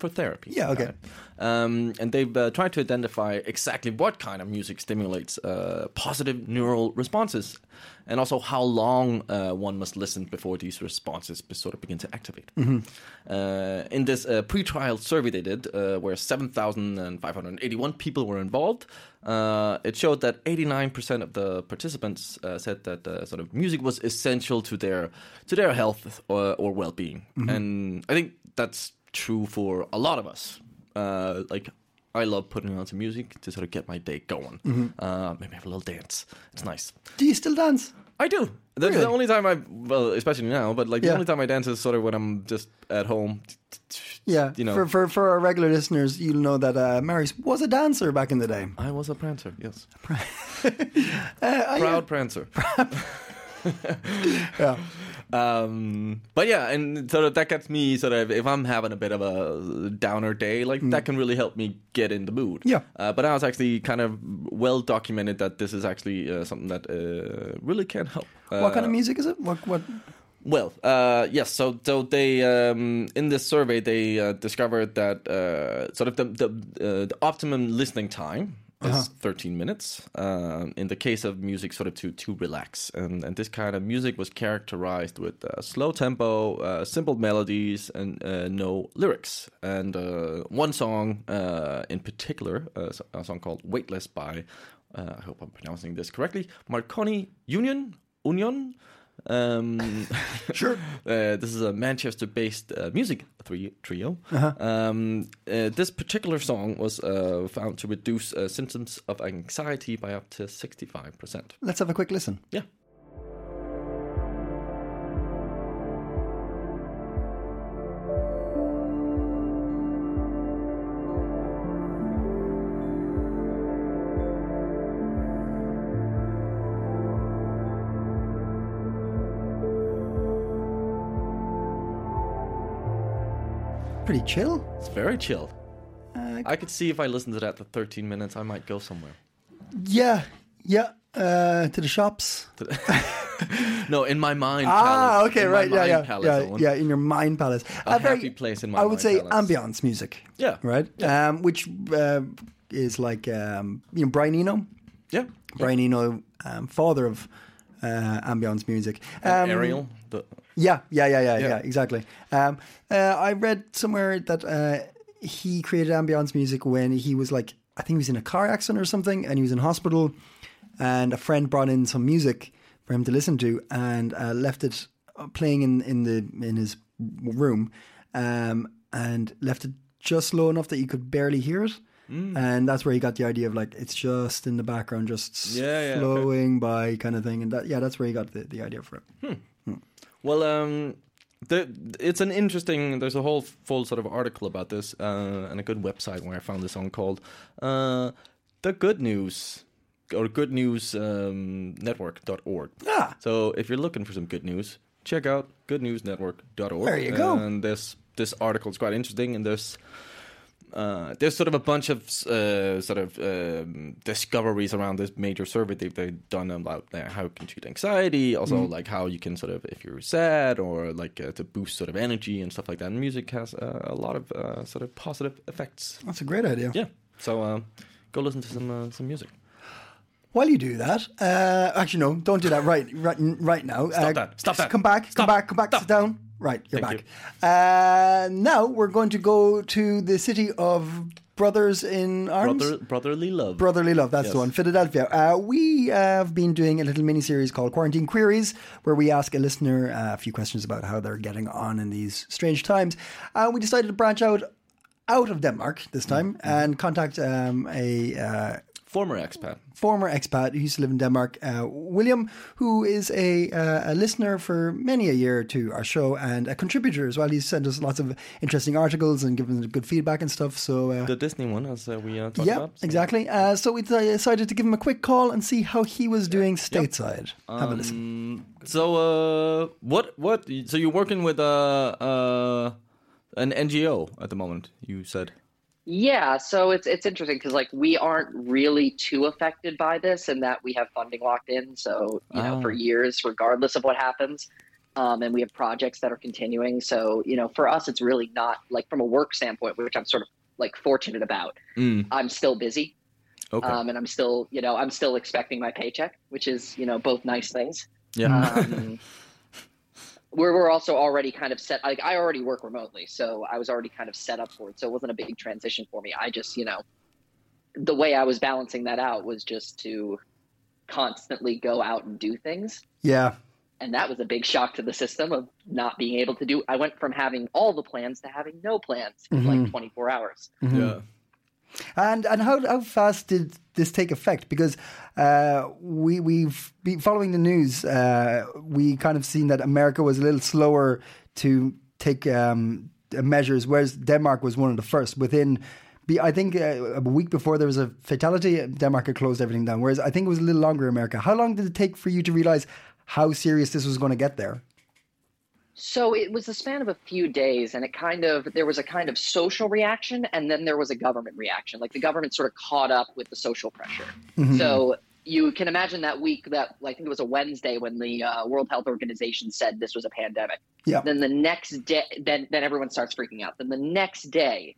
for therapy. Yeah, okay. Um, and they've uh, tried to identify exactly what kind of music stimulates uh, positive neural responses, and also how long uh, one must listen before these responses be- sort of begin to activate. Uh, in this uh, pre-trial survey they did, uh, where 7,581 people were involved, uh, it showed that 89% of the participants uh, said that uh, sort of music was essential to their to their health or, or well-being, and I think that's true for a lot of us. Uh, like. I love putting on some music to sort of get my day going. Uh, maybe have a little dance. It's nice. Do you still dance? I do. That's Really? the only time I, well, especially now, but like Yeah. the only time I dance is sort of when I'm just at home. Yeah. You know, for, for for our regular listeners, you'll know that uh, Marius was a dancer back in the day. I was a prancer, yes. Uh, Proud prancer. Yeah. Um, but yeah, and sort of that gets me sort of if I'm having a bit of a downer day, like that can really help me get in the mood. Mm. Yeah. Uh, but now it's actually kind of well documented that this is actually uh, something that uh, really can help. What kind of Uh, music is it? What what? Well, uh, yes. So, so they um, in this survey they uh, discovered that uh, sort of the the, uh, the optimum listening time is 13 minutes. Uh, in the case of music, sort of to to relax, and and this kind of music was characterized with uh, slow tempo, uh, simple melodies, and uh, no lyrics. And uh, one song uh, in particular, uh, a song called "Weightless" by I hope I'm pronouncing this correctly, Marconi Union Union. Um, sure. Uh, this is a Manchester-based uh, music three, trio. Um, uh, this particular song was uh, found to reduce uh, symptoms of anxiety by up to sixty-five percent. Let's have a quick listen. Yeah. Pretty chill. It's very chill. I could see if I listened to that for 13 minutes, I might go somewhere. Yeah, yeah. Uh, to the shops. No, in my mind. Ah, palace. okay, In right, yeah, mind yeah, palace, yeah, yeah. In your mind palace, A very- happy place in my I would mind say palace. ambiance music. Yeah. right. Um, which uh, is like um, you know Brian Eno. Yeah. Brian Eno, um, father of uh, ambience music. Um, Ariel. The, Yeah, yeah, yeah, yeah, Yeah. yeah, exactly. Um, uh, I read somewhere that uh, he created ambience music when he was like, I think he was in a car accident or something, and he was in hospital, and a friend brought in some music for him to listen to, and uh, left it uh, playing in in the in his room, um, and left it just low enough that you could barely hear it. Mm. And that's where he got the idea of like it's just in the background, just Yeah, yeah, okay. flowing by kind of thing, and that yeah, that's where he got the, the idea for it. Well, um, the, it's an interesting. There's a whole full sort of article about this, uh, and a good website where I found this song called uh, "The Good News" or Good News um. Ah. So if you're looking for some good news, check out goodnewsnetwork.org. There you go. And this this article is quite interesting, and there's. Uh, there's sort of a bunch of uh, sort of um, discoveries around this major survey they've, they've done about uh, how you can treat anxiety, also Mm-hmm. like how you can sort of if you're sad or like uh, to boost sort of energy and stuff like that. And music has uh, a lot of uh, sort of positive effects. That's a great idea. Yeah, so um, go listen to some uh, some music. While you do that, uh, actually no, don't do that right right right now. Stop uh, that. Stop that. Come back. Stop. Come back. Come back. Stop. Sit down. Right, you're Thank back. Uh, now we're going to go to the city of Brothers in Arms. Brother, brotherly love. Brotherly Love, that's the one. Philadelphia. Uh, we have been doing a little mini series called Quarantine Queries, where we ask a listener uh, a few questions about how they're getting on in these strange times. Uh, we decided to branch out out of Denmark this time and contact um, a uh, Former expat. former expat who used to live in Denmark, uh, William, who is a, uh, a listener for many a year to our show and a contributor as well. He's sent us lots of interesting articles and given good feedback and stuff. So. Uh, The Disney one, as uh, we uh, talked yeah, about. So- exactly. Uh, so we decided to give him a quick call and see how he was doing stateside. Have a listen. Um, so, uh, what, what? So you're working with uh, uh, an NGO at the moment. You said. Yeah, so it's it's interesting because like we aren't really too affected by this, and that we have funding locked in. So you know, for Ah. years, regardless of what happens, um, and we have projects that are continuing. So you know, for us, it's really not like from a work standpoint, which I'm sort of like fortunate about. Mm, I'm still busy, okay. um, and I'm still you know I'm still expecting my paycheck, which is you know both nice things. yeah. Um, we're, we're also already kind of set like i already work remotely so i was already kind of set up for it so it wasn't a big transition for me. I just you know the way i was balancing that out was just to constantly go out and do things. Yeah. and that was a big shock to the system of not being able to do i went from having all the plans to having no plans in like mm-hmm. 24 hours. Mm-hmm. Yeah. And and how how fast did this take effect? Because uh, we we've been following the news. Uh, we kind of seen that America was a little slower to take um, measures, whereas Denmark was one of the first. Within, I think uh, a week before there was a fatality, Denmark had closed everything down. Whereas I think it was a little longer. in America. How long did it take for you to realize how serious this was going to get there? So it was the span of a few days, and it kind of there was a kind of social reaction, and then there was a government reaction. Like the government sort of caught up with the social pressure. So you can imagine that week that I think it was a Wednesday when the uh, World Health Organization said this was a pandemic. Yeah. Then the next day, then then everyone starts freaking out. Then the next day,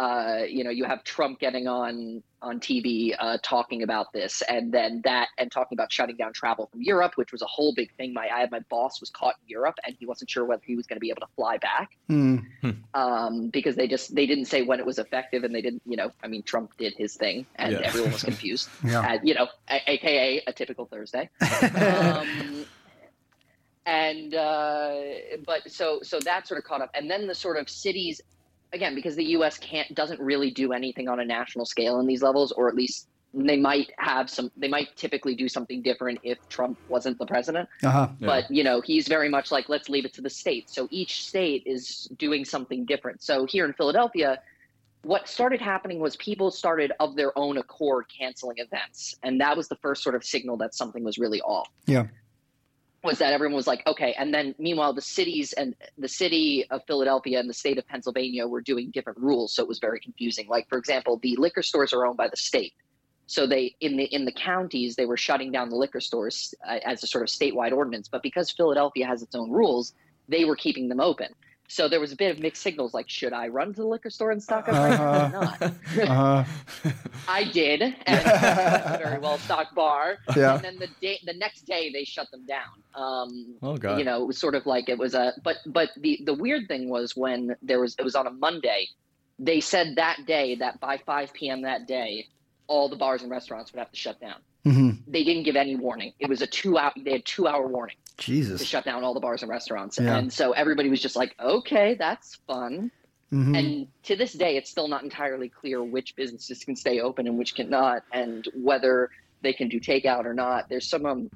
uh, you know, you have Trump getting on on TV uh, talking about this, and then that, and talking about shutting down travel from Europe, which was a whole big thing. My I had my boss was caught in Europe, and he wasn't sure whether he was going to be able to fly back Mm. um, because they just they didn't say when it was effective, and they didn't, you know, I mean, Trump did his thing, and Yeah. everyone was confused, Yeah. Uh, you know, a- aka a typical Thursday. um, and uh, but so so that sort of caught up, and then the sort of cities again because the U.S. can't doesn't really do anything on a national scale in these levels, or at least they might have some. They might typically do something different if Trump wasn't the president. Uh-huh. But you know, he's very much like let's leave it to the states. So each state is doing something different. So here in Philadelphia, what started happening was people started of their own accord canceling events, and that was the first sort of signal that something was really off Yeah. Was that everyone was like, okay. And then meanwhile, the cities and the city of Philadelphia and the state of Pennsylvania were doing different rules. So it was very confusing. Like, for example, the liquor stores are owned by the state. So they in the in the counties they were shutting down the liquor stores uh, as a sort of statewide ordinance, but because Philadelphia has its own rules, they were keeping them open. So there was a bit of mixed signals. Like, should I run to the liquor store and stock up? Or not? Uh-huh. I did, and it's a very well stocked bar. Yeah. And then the day, the next day, they shut them down. Um, Oh, God. You know, it was sort of like it was a. But but the the weird thing was when there was it was on a Monday. They said that day that by 5 p.m. that day, all the bars and restaurants would have to shut down. hmm They didn't give any warning. It was a two hour. They had two hour warning to shut down all the bars and restaurants, Yeah. and so everybody was just like, "Okay, that's fun." Mhm. And to this day, it's still not entirely clear which businesses can stay open and which cannot, and whether they can do takeout or not. There's some, um,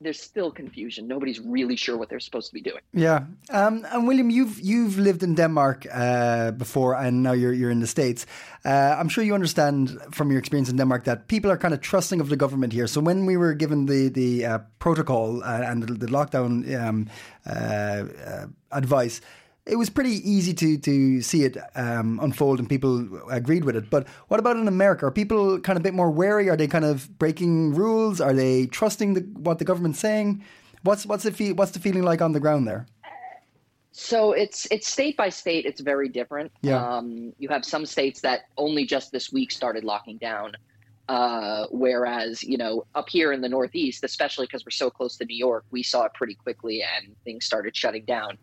there's still confusion. Nobody's really sure what they're supposed to be doing. Yeah, um, and William, you've you've lived in Denmark uh, before, and now you're you're in the states. Uh, I'm sure you understand from your experience in Denmark that people are kind of trusting of the government here. So when we were given the the uh, protocol uh, and the, the lockdown um, uh, uh, advice. It was pretty easy to to see it um, unfold, and people agreed with it. But what about in America? Are people kind of a bit more wary? Are they kind of breaking rules? Are they trusting the, what the government's saying? What's what's the what's the feeling like on the ground there? So it's it's state by state. It's very different. Yeah. Um, you have some states that only just this week started locking down, uh, whereas you know up here in the Northeast, especially because we're so close to New York, we saw it pretty quickly and things started shutting down.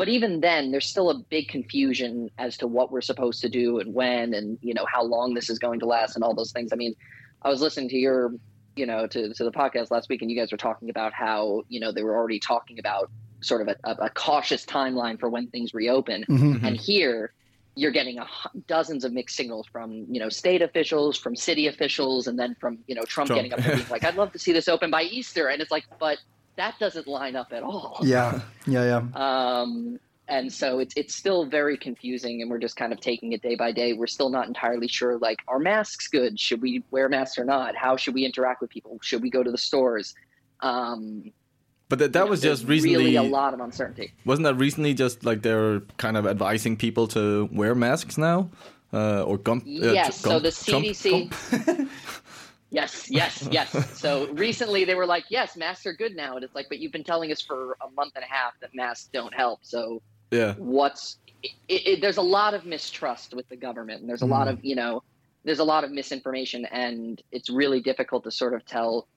But even then, there's still a big confusion as to what we're supposed to do and when, and you know how long this is going to last, and all those things. I mean, I was listening to your, you know, to to the podcast last week, and you guys were talking about how you know they were already talking about sort of a, a, cautious timeline for when things reopen, mm-hmm. Mm-hmm. and here you're getting a, dozens of mixed signals from you know state officials, from city officials, and then from you know Trump, Trump. getting up and being like, "I'd love to see this open by Easter," and it's like, but that doesn't line up at all. Yeah, yeah, yeah. Um, and so it's it's still very confusing, and we're just kind of taking it day by day. We're still not entirely sure. Like, are masks good? Should we wear masks or not? How should we interact with people? Should we go to the stores? Um, But that, that you was know, just recently. really a lot of uncertainty. Wasn't that recently just like they're kind of advising people to wear masks now? Uh, or gump? uh, Yes. tr- so the Trump- CDC. Trump? Yes, yes, yes. So recently they were like, yes, masks are good now. And it's like, but you've been telling us for a month and a half that masks don't help. So Yeah. what's it, it, there's a lot of mistrust with the government and there's a lot mm-hmm. of you know there's a lot of misinformation and it's really difficult to sort of tell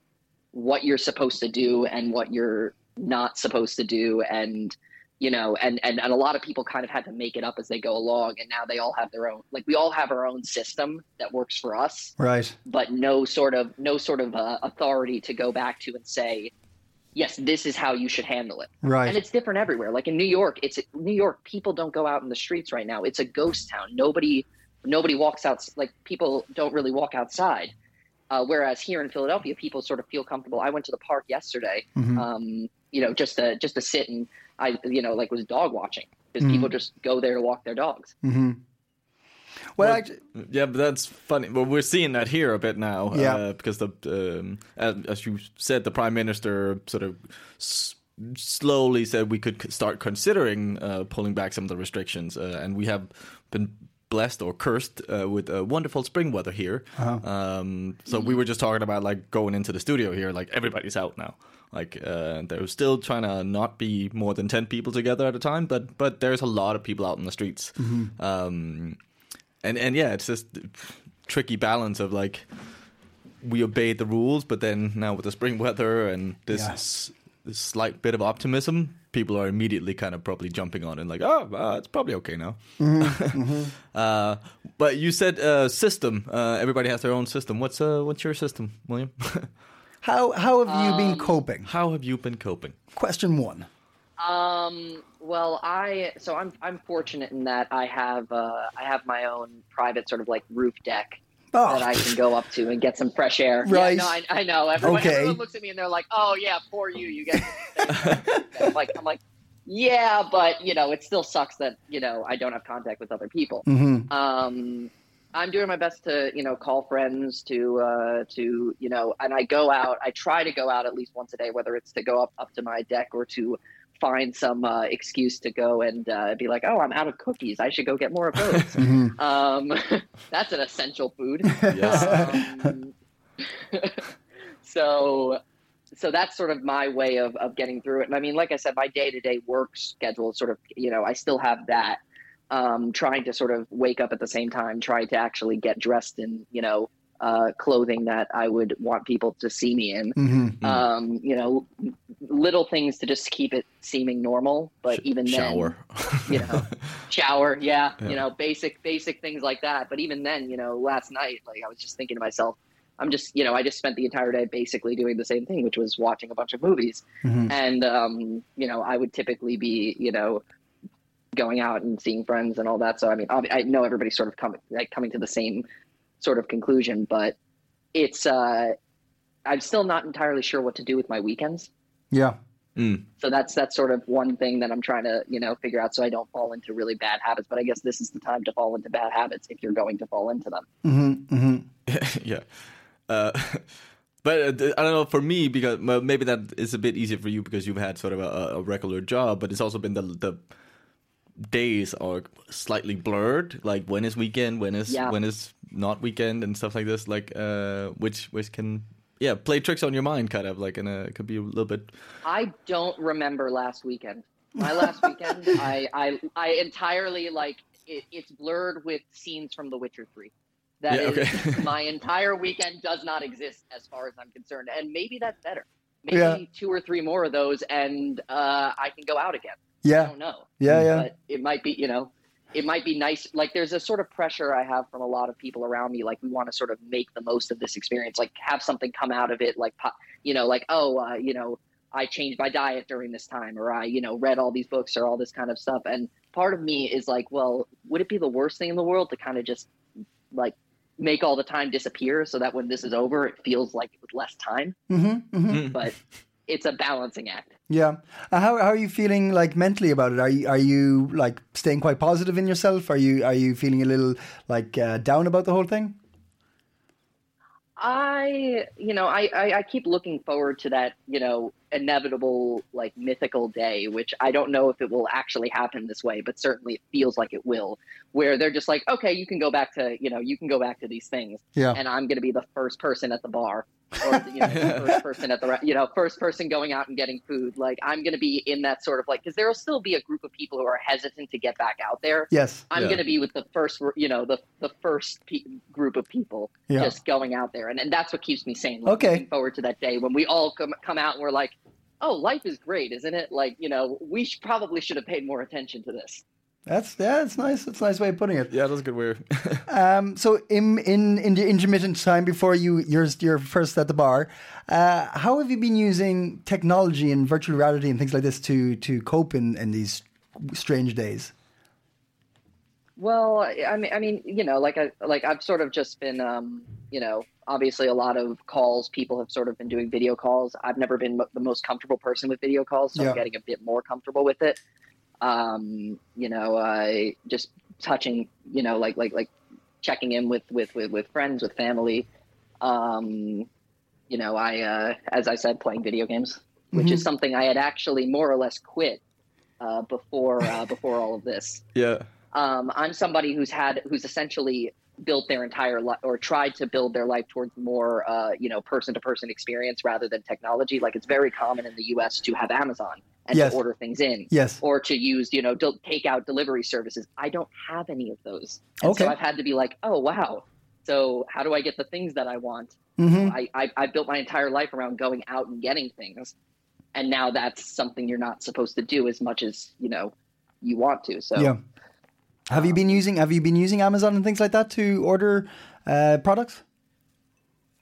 what you're supposed to do and what you're not supposed to do and you know and, and and a lot of people kind of had to make it up as they go along and now they all have their own like we all have our own system that works for us Right. but no sort of no sort of uh, authority to go back to and say yes this is how you should handle it Right. and it's different everywhere. Like in New York, it's New York. People don't go out in the streets right now. It's a ghost town. Nobody, nobody walks out. Like people don't really walk outside. Uh, whereas here in Philadelphia, people sort of feel comfortable. I went to the park yesterday, Mhm. um, you know, just to just to sit and I, you know, like was dog watching because Mhm. people just go there to walk their dogs. hmm Well, Well, I, Yeah, but that's funny. Well, we're seeing that here a bit now. Yeah. Uh, because the um, as, as you said, the prime minister sort of s- slowly said we could c- start considering uh, pulling back some of the restrictions, uh, and we have been blessed or cursed uh, with uh, wonderful spring weather here. Um, so we were just talking about like going into the studio here, like everybody's out now. Like uh, they're still trying to not be more than ten people together at a time, but but there's a lot of people out in the streets. Um, and and yeah, it's just tricky balance of like we obeyed the rules, but then now with the spring weather and this, Yeah. s- this slight bit of optimism, people are immediately kind of probably jumping on and like, oh, uh, it's probably okay now. uh, but you said uh, system. Uh, everybody has their own system. What's uh, what's your system, William? how how have you Um, been coping? How have you been coping? Question one. Um, well, I so I'm I'm fortunate in that I have uh, I have my own private sort of like roof deck Oh, that I can go up to and get some fresh air. Right. Yeah, no, I, I know. Everyone, Okay. everyone looks at me and they're like, "Oh yeah, poor you. You get." I'm like, I'm like, yeah, but you know, it still sucks that you know I don't have contact with other people. hmm Um, I'm doing my best to you know call friends to uh, to you know, and I go out. I try to go out at least once a day, whether it's to go up up to my deck or to find some uh, excuse to go and uh, be like, oh, I'm out of cookies. I should go get more of those. um, that's an essential food. Um, so so that's sort of my way of, of getting through it. And I mean, like I said, my day to day work schedule is sort of, you know, I still have that. Um, trying to sort of wake up at the same time, trying to actually get dressed in, you know, uh, clothing that I would want people to see me in. hmm Um, you know, little things to just keep it seeming normal. But even Shower. then, you know, shower, yeah, Yeah. you know, basic basic things like that. But even then, you know, last night, like I was just thinking to myself, I'm just, you know, I just spent the entire day basically doing the same thing, which was watching a bunch of movies. Mhm. And um, you know, I would typically be, you know, going out and seeing friends and all that. So I mean, I know everybody's sort of coming like coming to the same sort of conclusion, but it's uh I'm still not entirely sure what to do with my weekends. Yeah. Mm. So that's that's sort of one thing that I'm trying to you know figure out so I don't fall into really bad habits. But I guess this is the time to fall into bad habits if you're going to fall into them. hmm hmm yeah. Uh, but uh, I don't know for me because maybe that is a bit easier for you because you've had sort of a, a regular job, but it's also been the the days are slightly blurred. Like when is weekend, when is Yeah. when is not weekend, and stuff like this. Like uh, which which can yeah play tricks on your mind, kind of like, and uh, it could be a little bit. I don't remember last weekend. My last weekend, I, I I entirely like it, it's blurred with scenes from The Witcher Three. That Yeah, is okay. my entire weekend does not exist as far as I'm concerned, and maybe that's better. Maybe Yeah. two or three more of those, and uh, I can go out again. Yeah, I don't know. yeah, yeah. But it might be, you know, it might be nice. Like there's a sort of pressure I have from a lot of people around me. Like we want to sort of make the most of this experience, like have something come out of it. Like, you know, like, oh, uh, you know, I changed my diet during this time, or I, you know, read all these books or all this kind of stuff. And part of me is like, well, would it be the worst thing in the world to kind of just like make all the time disappear so that when this is over, it feels like it was less time? Mm-hmm, mm-hmm. But it's a balancing act. Yeah. Uh, how how are you feeling like mentally about it? Are you are you like staying quite positive in yourself? Are you are you feeling a little like uh, down about the whole thing? I, you know, I, I, I keep looking forward to that, you know, inevitable, like mythical day, which I don't know if it will actually happen this way, but certainly it feels like it will, where they're just like, okay, you can go back to, you know, you can go back to these things. Yeah. And I'm going to be the first person at the bar or, you know, the first person at the, re- you know, first person going out and getting food. Like I'm going to be in that sort of like, cause there will still be a group of people who are hesitant to get back out there. Yes. I'm Yeah. going to be with the first, you know, the the first pe- group of people Yeah. just going out there, and, and that's what keeps me sane. Like, Okay. Looking forward to that day when we all come come out and we're like, oh, life is great, isn't it? Like, you know, we sh- probably should have paid more attention to this. That's yeah, it's nice. It's a nice way of putting it. Yeah, that's a good way. Um, so in in in the intermittent time before you you're you're first at the bar, uh, how have you been using technology and virtual reality and things like this to to cope in in these strange days? Well, I mean, I mean, you know, like I like I've sort of just been, um, you know, obviously a lot of calls. People have sort of been doing video calls. I've never been mo- the most comfortable person with video calls, so Yeah. I'm getting a bit more comfortable with it. Um, you know, I just touching, you know, like like like checking in with with with, with friends, with family. Um, you know, I uh, as I said, playing video games, which is something I had actually more or less quit uh, before uh, before all of this yeah. Um, I'm somebody who's had who's essentially built their entire life or tried to build their life towards more uh, you know person to person experience rather than technology. Like it's very common in the U.S. to have Amazon and Yes. to order things in. Yes. Or to use, you know, del- takeout delivery services. I don't have any of those. And Okay. So I've had to be like, oh wow. So how do I get the things that I want? hmm I, I I built my entire life around going out and getting things, and now that's something you're not supposed to do as much as you know you want to. So Yeah. Have you been using Have you been using Amazon and things like that to order uh, products?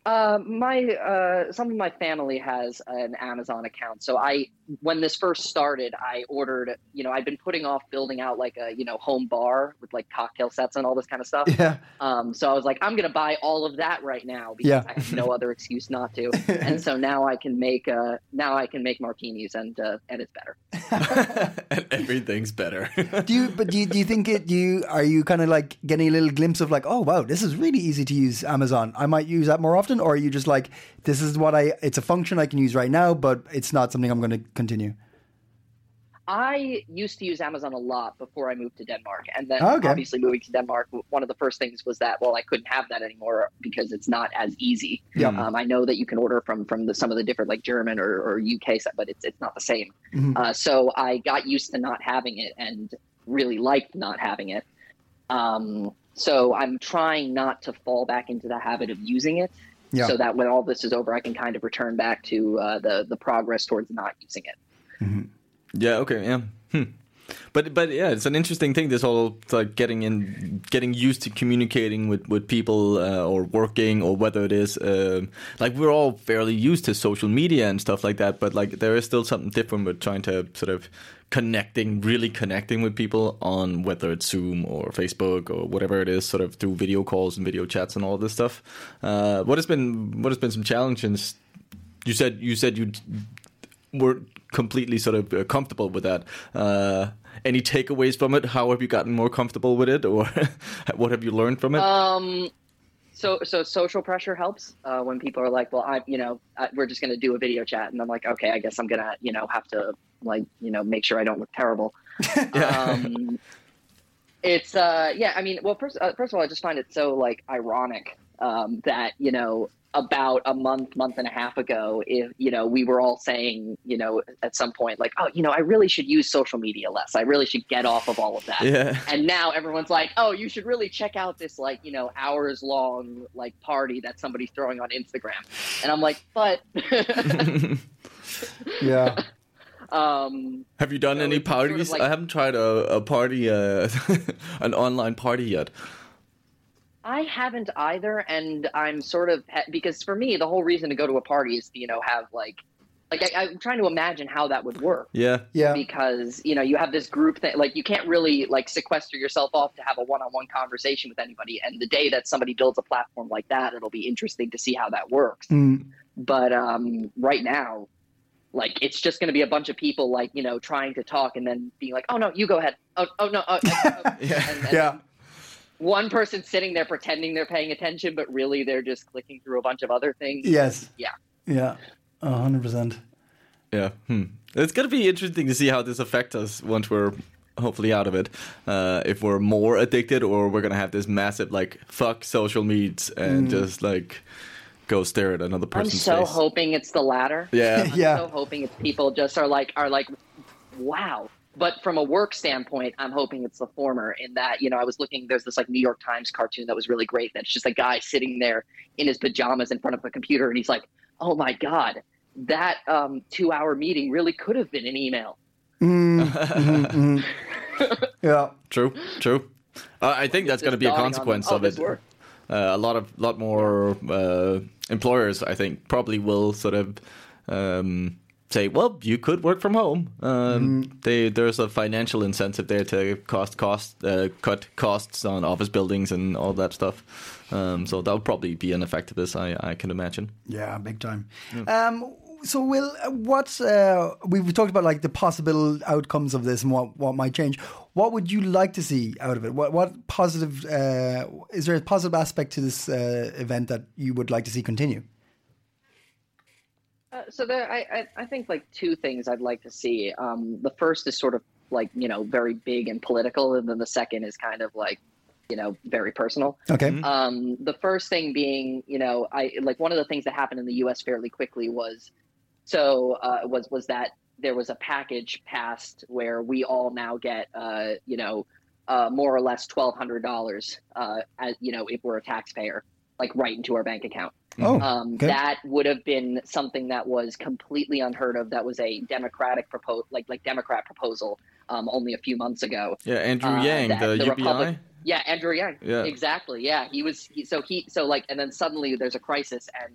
Uh, my uh, some of my family has an Amazon account. So I, when this first started, I ordered. You know, I've been putting off building out like a you know home bar with like cocktail sets and all this kind of stuff. Yeah. Um, so I was like, I'm gonna buy all of that right now because Yeah. I have no other excuse not to. and so now I can make uh, now I can make martinis and uh, and it's better. and everything's better. Do you? But do you, do you think it? Do you? Are you kind of like getting a little glimpse of like, oh wow, this is really easy to use Amazon. I might use that more often, or are you just like, this is what I? It's a function I can use right now, but it's not something I'm going to continue. I used to use Amazon a lot before I moved to Denmark, and then Okay. obviously moving to Denmark, one of the first things was that well, I couldn't have that anymore because it's not as easy. Yeah. Um, I know that you can order from from the, some of the different like German or, or UK stuff, but it's it's not the same. Mhm. Uh, so I got used to not having it and really liked not having it. Um, so I'm trying not to fall back into the habit of using it, Yeah. so that when all this is over, I can kind of return back to uh, the the progress towards not using it. Yeah. Okay. Yeah. Hmm. But but yeah, it's an interesting thing. This whole like getting in, getting used to communicating with with people uh, or working or whether it is um, like we're all fairly used to social media and stuff like that. But like there is still something different with trying to sort of connecting, really connecting with people on whether it's Zoom or Facebook or whatever it is, sort of through video calls and video chats and all this stuff. Uh, what has been what has been some challenges? You said you said you were completely sort of uh, comfortable with that. Uh, any takeaways from it? How have you gotten more comfortable with it, or what have you learned from it? Um, so so social pressure helps uh, when people are like, well, I'm you know I, we're just gonna do a video chat, and I'm like, okay, I guess I'm gonna you know have to like you know make sure I don't look terrible. um, it's uh yeah, I mean, well, first uh, first of all, I just find it so like ironic um, that you know about a month month and a half ago if you know we were all saying you know at some point like oh you know i really should use social media less i really should get off of all of that yeah, and now everyone's like, "Oh, you should really check out this like you know hours long like party that somebody's throwing on Instagram." And I'm like, "But Yeah. Um, Have you done So any it's sort of parties? like- I haven't tried a, a party, uh, an online party yet. I haven't either, and I'm sort of because for me the whole reason to go to a party is to you know have like like I, I'm trying to imagine how that would work Yeah. Yeah. because you know you have this group that like you can't really like sequester yourself off to have a one-on-one conversation with anybody and the day that somebody builds a platform like that it'll be interesting to see how that works Mm. but um right now like it's just going to be a bunch of people like you know trying to talk and then being like oh no you go ahead oh, oh no oh, oh, oh. Yeah. And- and Yeah. one person sitting there pretending they're paying attention but really they're just clicking through a bunch of other things Yes. yeah Yeah. A hundred percent. Yeah. Hmm. It's gonna be interesting to see how this affects us once we're hopefully out of it. Uh, if we're more addicted, or we're gonna have this massive like fuck social medias and just like go stare at another i'm so face. hoping it's the latter Yeah. I'm Yeah. so hoping it's people just are like are like wow but from a work standpoint i'm hoping it's the former in that you know i was looking there's this like new york times cartoon that was really great that's just a guy sitting there in his pajamas in front of a computer and he's like oh my god that um, two hour meeting really could have been an email Yeah. True. True. Uh, I think that's going to be a dawning on them, consequence oh, of this it. Uh, a lot of lot more uh, employers, I think, probably will sort of um, say, "Well, you could work from home." Um, they, there's a financial incentive there to cost cost uh, cut costs on office buildings and all that stuff. Um, so that'll probably be an effect of this. I, I can imagine. Yeah, big time. Um, so, Will, uh, what's uh, we've talked about like the possible outcomes of this and what, what might change. What would you like to see out of it? What what positive uh, is there a positive aspect to this uh, event that you would like to see continue? Uh, so there, I, I, I think like two things I'd like to see. Um, the first is sort of like you know very big and political, and then the second is kind of like you know very personal. Okay. Um, the first thing being, you know, I like one of the things that happened in the U.S. fairly quickly was so uh, was was that there was a package passed where we all now get, uh, you know, uh, more or less twelve hundred dollars, uh, as you know, if we're a taxpayer, like right into our bank account. Oh, Um, okay. That would have been something that was completely unheard of. That was a Democratic propose, like like Democrat proposal, um, only a few months ago. Yeah, Andrew Uh, Yang, that the, the UBI. Republic- Yeah, Andrew Yang. Yeah. exactly. Yeah, he was. He, so he so like, and then suddenly there's a crisis, and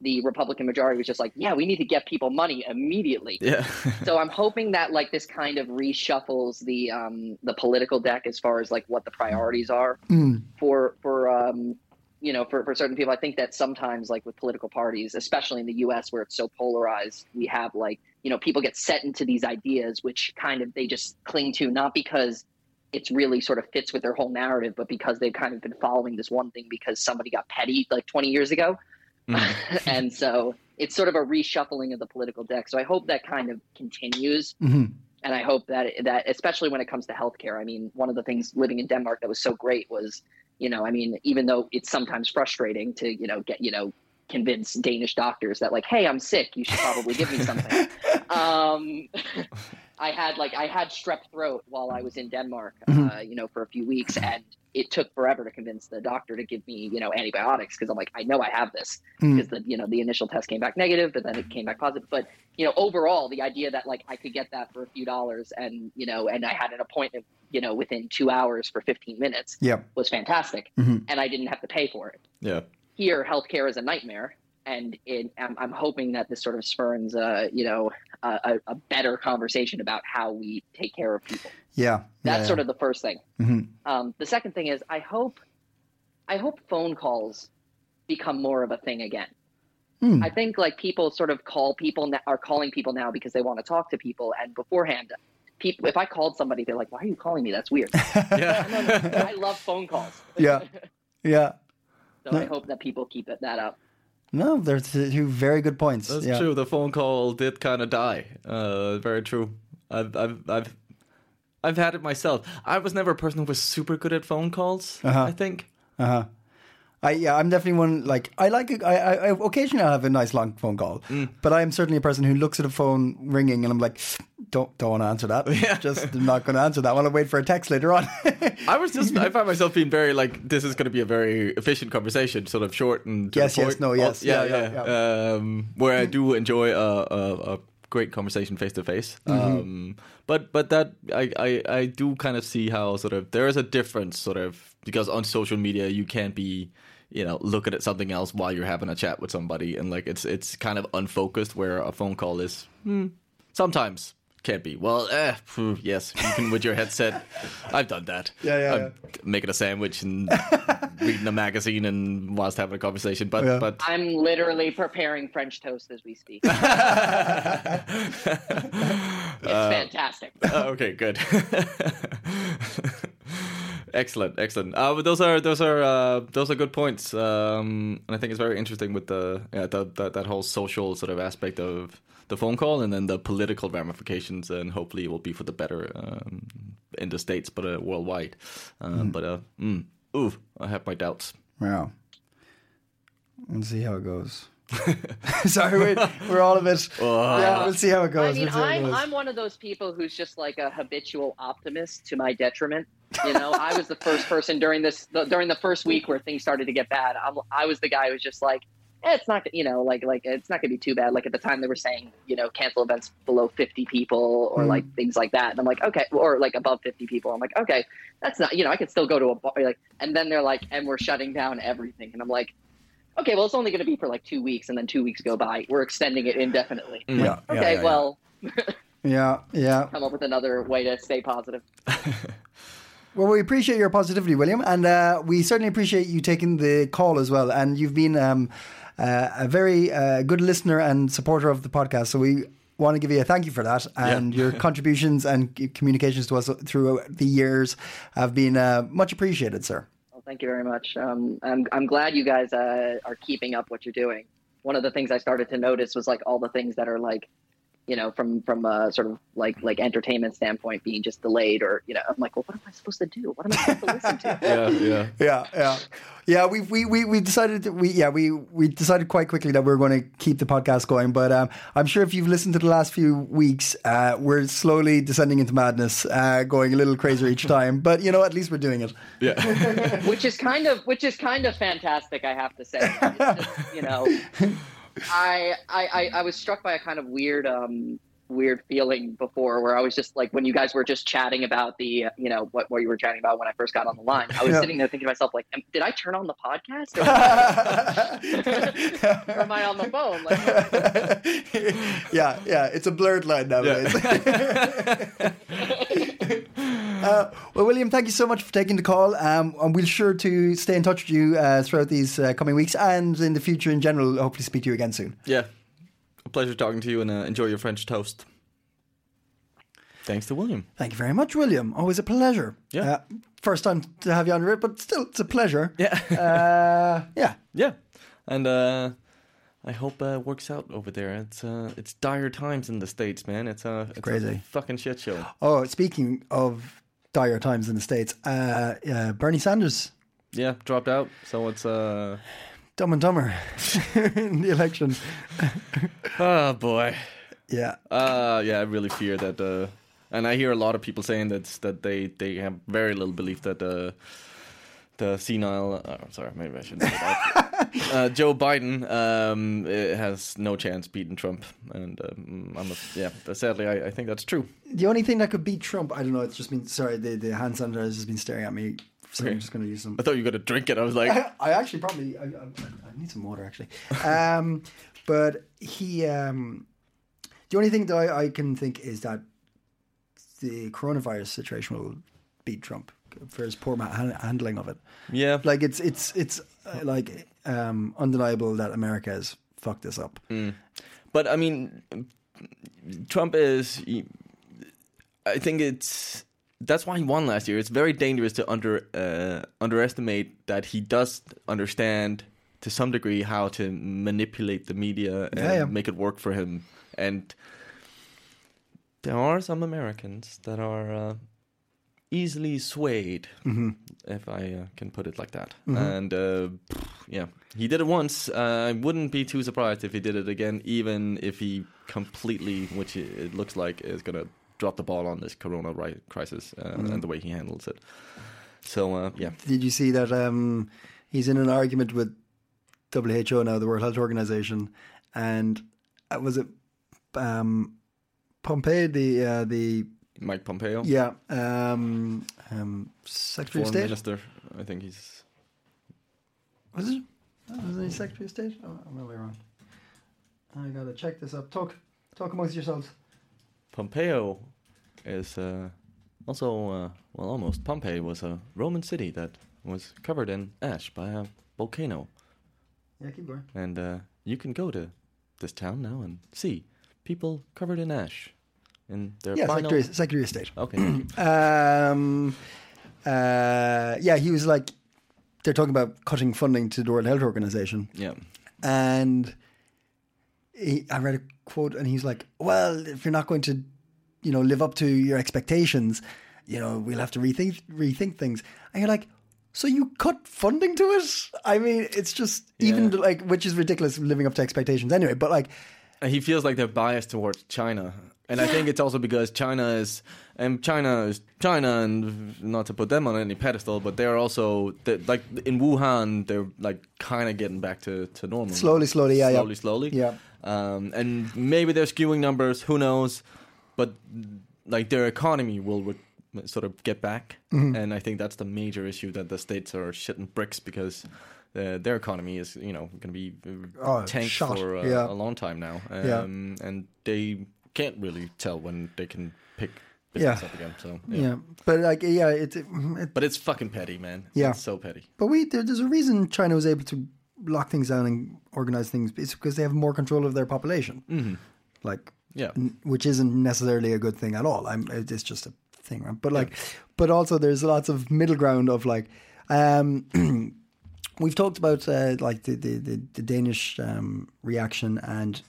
the Republican majority was just like, yeah, we need to get people money immediately. Yeah. so I'm hoping that like this kind of reshuffles the um the political deck as far as like what the priorities are Mm. for for um you know for, for certain people i think that sometimes like with political parties especially in the us where it's so polarized we have like you know people get set into these ideas which kind of they just cling to not because it's really sort of fits with their whole narrative but because they've kind of been following this one thing because somebody got petty like 20 years ago and so it's sort of a reshuffling of the political deck so i hope that kind of continues Mhm. and I hope that that especially when it comes to healthcare. I mean, one of the things living in Denmark that was so great was, you know, I mean, even though it's sometimes frustrating to, you know, get, you know, convince Danish doctors that like, hey, I'm sick, you should probably give me something. um, I had like I had strep throat while I was in Denmark, uh, you know, for a few weeks, and it took forever to convince the doctor to give me, you know, antibiotics because I'm like, I know I have this because the you know the initial test came back negative, but then it came back positive. But you know, overall, the idea that like I could get that for a few dollars, and you know, and I had an appointment, you know, within two hours for 15 minutes Yep. was fantastic, Mhm. and I didn't have to pay for it yeah. here healthcare is a nightmare and it, I'm, I'm hoping that this sort of spurns uh, you know a, a, better conversation about how we take care of people Yeah. that's yeah, sort of the first thing Mhm. um, the second thing is i hope i hope phone calls become more of a thing again Hmm. i think like people sort of call people now, are calling people now because they want to talk to people and beforehand people if i called somebody they're like why are you calling me that's weird Yeah. i love phone calls Yeah. Yeah. so i hope that people keep it, that up No, there's two very good points. That's yeah. true. The phone call did kind of die. Uh, very true. I've, I've, I've, I've had it myself. I was never a person who was super good at phone calls. Uh-huh. I think. Uh huh. I yeah, I'm definitely one like I like a, I, I I occasionally I have a nice long phone call, Mm. but I am certainly a person who looks at a phone ringing and I'm like, don't don't want to answer that. Just I'm not going to answer that one. I'll wait for a text later on. I was just I found myself being very like this is going to be a very efficient conversation, sort of short and to Yes, yes, no, yes. yeah, Yeah, yeah. yeah, Um, where I do enjoy a, a, a great conversation face to face. But but that I, I I do kind of see how sort of there is a difference, sort of because on social media you can't be you know looking at something else while you're having a chat with somebody and like it's it's kind of unfocused where a phone call is hmm, sometimes can't be well eh, phew, yes you can with your headset i've done that Yeah, yeah, I'm making a sandwich and reading a magazine and whilst having a conversation but Yeah. but I'm literally preparing French toast as we speak. it's fantastic. Uh, okay, good. Excellent, excellent. Uh, but those are those are uh, those are good points, um, and I think it's very interesting with the yeah the, the, that whole social sort of aspect of the phone call, and then the political ramifications, and hopefully it will be for the better um, in the states, but uh, worldwide. Um, But uh, mm, ooh, I have my doubts. yeah. We'll see how it goes. Sorry, we're, we're all a bit. yeah, we'll see how it goes. I mean, We'll see how it I'm goes. I'm one of those people who's just like a habitual optimist to my detriment. You know, I was the first person during this the, during the first week where things started to get bad. I'm, I was the guy who was just like, eh, it's not you know like like it's not gonna be too bad. Like at the time they were saying you know cancel events below 50 people or like things like that, and I'm like okay, or like above 50 people. I'm like okay, that's not you know I can still go to a bar like, and then they're like, and we're shutting down everything, and I'm like. Okay, well, it's only going to be for like two weeks, and then two weeks go by. We're extending it indefinitely. Yeah, yeah, Okay, yeah, yeah. well, yeah, yeah. come up with another way to stay positive. Well, we appreciate your positivity, William, and uh, we certainly appreciate you taking the call as well. And you've been um, uh, a very uh, good listener and supporter of the podcast, so we want to give you a thank you for that. And your contributions and communications to us throughout the years have been uh, much appreciated, sir. Thank you very much. Um, I'm I'm glad you guys uh, are keeping up what you're doing. One of the things I started to notice was like all the things that are like, you know, from from a sort of like like entertainment standpoint being just delayed, or you know, I'm like, well, what am I supposed to do? What am I supposed to listen to? Yeah, yeah. Yeah, yeah, yeah. We we we we decided that we yeah we we decided quite quickly that we are going to keep the podcast going. But um, I'm sure if you've listened to the last few weeks, uh, we're slowly descending into madness, uh, going a little crazier each time. But you know, at least we're doing it. Yeah. which is kind of which is kind of fantastic, I have to say. It's just, you know, I, I I I was struck by a kind of weird um weird feeling before where I was just like when you guys were just chatting about the uh, you know what what you were chatting about when I first got on the line. I was Yeah. sitting there thinking to myself like, am- did I turn on the podcast or, or am I on the phone? Like, yeah, yeah. It's a blurred line nowadays. uh, well, William, thank you so much for taking the call. Um, and we'll sure to stay in touch with you uh, throughout these uh, coming weeks and in the future in general. Hopefully, speak to you again soon. Yeah. A pleasure talking to you and uh, enjoy your French toast. Thanks to William. Thank you very much, William. Always a pleasure. Yeah. Uh, first time to have you on the but still, it's a pleasure. Yeah. Uh, yeah. yeah. And uh I hope uh, it works out over there. It's uh it's dire times in the states, man. It's uh it's crazy. a fucking shit show. Oh, speaking of dire times in the States, uh, uh, Bernie Sanders, Yeah, dropped out. So it's uh dumb and dumber in the election. oh boy. Yeah. Uh yeah, I really fear that uh and I hear a lot of people saying that that they they have very little belief that uh the senile I'm sorry, maybe I shouldn't say that. uh, Joe Biden um, eh, has no chance beating Trump, and um, I'm a, yeah. Sadly, I, I think that's true. The only thing that could beat Trump, I don't know. It's just been sorry. The the hand sanitizer has been staring at me, so Okay. I'm just going to use some. I thought you were gonna drink it. I was like, I actually probably I, I, I need some water actually. Um, but he, um, the only thing that I, I can think is that the coronavirus situation will beat Trump for his poor handling of it. yeah, Like it's it's it's uh, like um, undeniable that America has fucked this up. But I mean, Trump is. I think it's that's why he won last year. It's very dangerous to under uh, underestimate that he does understand to some degree how to manipulate the media and Yeah, yeah. make it work for him. And there are some Americans that are uh, easily swayed, if I uh, can put it like that. And uh, yeah, he did it once. Uh, I wouldn't be too surprised if he did it again, even if he completely, which it looks like, is gonna drop the ball on this corona ri- crisis uh, and the way he handles it. So uh, yeah, Did you see that um, he's in an argument with WHO now, the World Health Organization, and uh, was it um, Pompeo, the uh, the Mike Pompeo, yeah um, um, Secretary of foreign State? minister. I think he's Was it? Oh, was he Secretary of State? Oh, I'm really wrong. I gotta check this up. Talk, talk amongst yourselves. Pompeo is uh, also uh, well almost Pompeii was a Roman city that was covered in ash by a volcano, Yeah, keep going. and uh, you can go to this town now and see people covered in ash in their Yeah, final. Secretary, Secretary of State. Okay, Um, uh, yeah, he was like, they're talking about cutting funding to the World Health Organization, yeah, and he, I read a quote, and he's like, "Well, if you're not going to, you know, live up to your expectations, you know, we'll have to rethink rethink things." And you're like, "So you cut funding to it? I mean, it's just even Yeah. like, which is ridiculous, living up to expectations anyway." But like, And he feels like they're biased towards China. And I think it's also because China is, and China is China, and not to put them on any pedestal, but they're also they like in Wuhan, they're like kind of getting back to, to normal. Slowly, slowly, yeah, yeah. slowly, slowly, Yeah. Um, and maybe they're skewing numbers. Who knows? But like their economy will re- sort of get back, Mm-hmm. and I think that's the major issue that the states are shitting bricks because. Uh, their economy is, you know, going to be uh, Oh, tanked shot, for uh, yeah. a long time now, um, Yeah. and they can't really tell when they can pick business Yeah. up again. So, yeah, but like, yeah, it, it, But it's fucking petty, man. Yeah. it's so petty. But we there, there's a reason China was able to lock things down and organize things. It's because they have more control of their population. Mm-hmm. Like, Yeah. n- which isn't necessarily a good thing at all. I'm, it's just a thing, right? But like, but also there's lots of middle ground of like, um, we've talked about uh, like the the, the, the Danish um, reaction and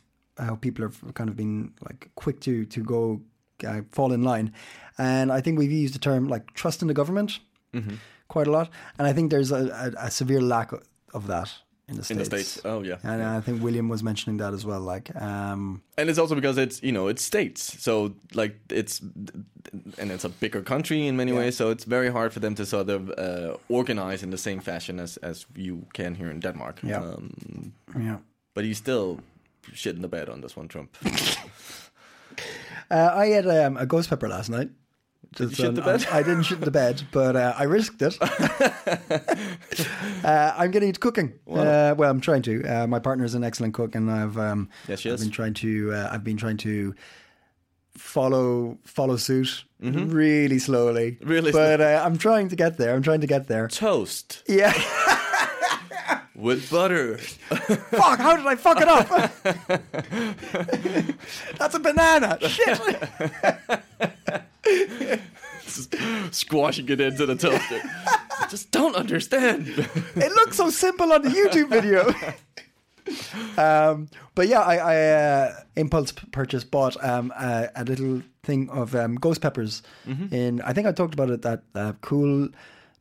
how people have kind of been like quick to to go uh, fall in line, and I think we've used the term like trust in the government quite a lot, and I think there's a, a, a severe lack of- that in the In states. the states, oh yeah, And I think William was mentioning that as well. Like, um, and it's also because it's you know it's states, so like it's and it's a bigger country in many ways, so it's very hard for them to sort of uh, organize in the same fashion as as you can here in Denmark. Yeah. Um, yeah. but he's still shitting the bed on this one, Trump. Uh, I had um, a ghost pepper last night. you shit um, the bed? I, I didn't shit the bed, but uh, I risked it. uh, I'm getting into cooking. Uh, well, I'm trying to. Uh, my partner is an excellent cook, and I've um, Yes, she I've is. been trying to. Uh, I've been trying to follow follow suit Mm-hmm. really slowly. Really but uh, I'm trying to get there. I'm trying to get there. Toast Yeah. with butter. Fuck! How did I fuck it up? That's a banana. Shit. Squashing it into the toaster. I just don't understand. it looks so simple on the YouTube video. um, but yeah, I, I uh, impulse purchase bought um, a, a little thing of um, ghost peppers. In I think I talked about it that uh, cool.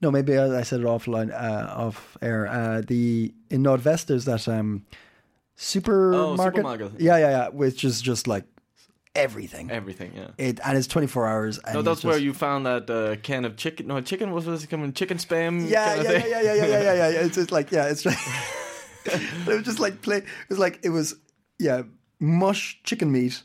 No, maybe I, I said it offline, uh, off air. Uh, the in Nordvest there's that um, supermarket. supermarket. Yeah, yeah, yeah. Which is just like everything. Everything, yeah. It and it's 24 hours. And No, that's where just- you found that uh, can of chicken. No, chicken was was coming? Chicken spam. Yeah, yeah, yeah, yeah, yeah, yeah, yeah, yeah, yeah. It's just like yeah, it's just it was just like play. It was like it was yeah, mush chicken meat.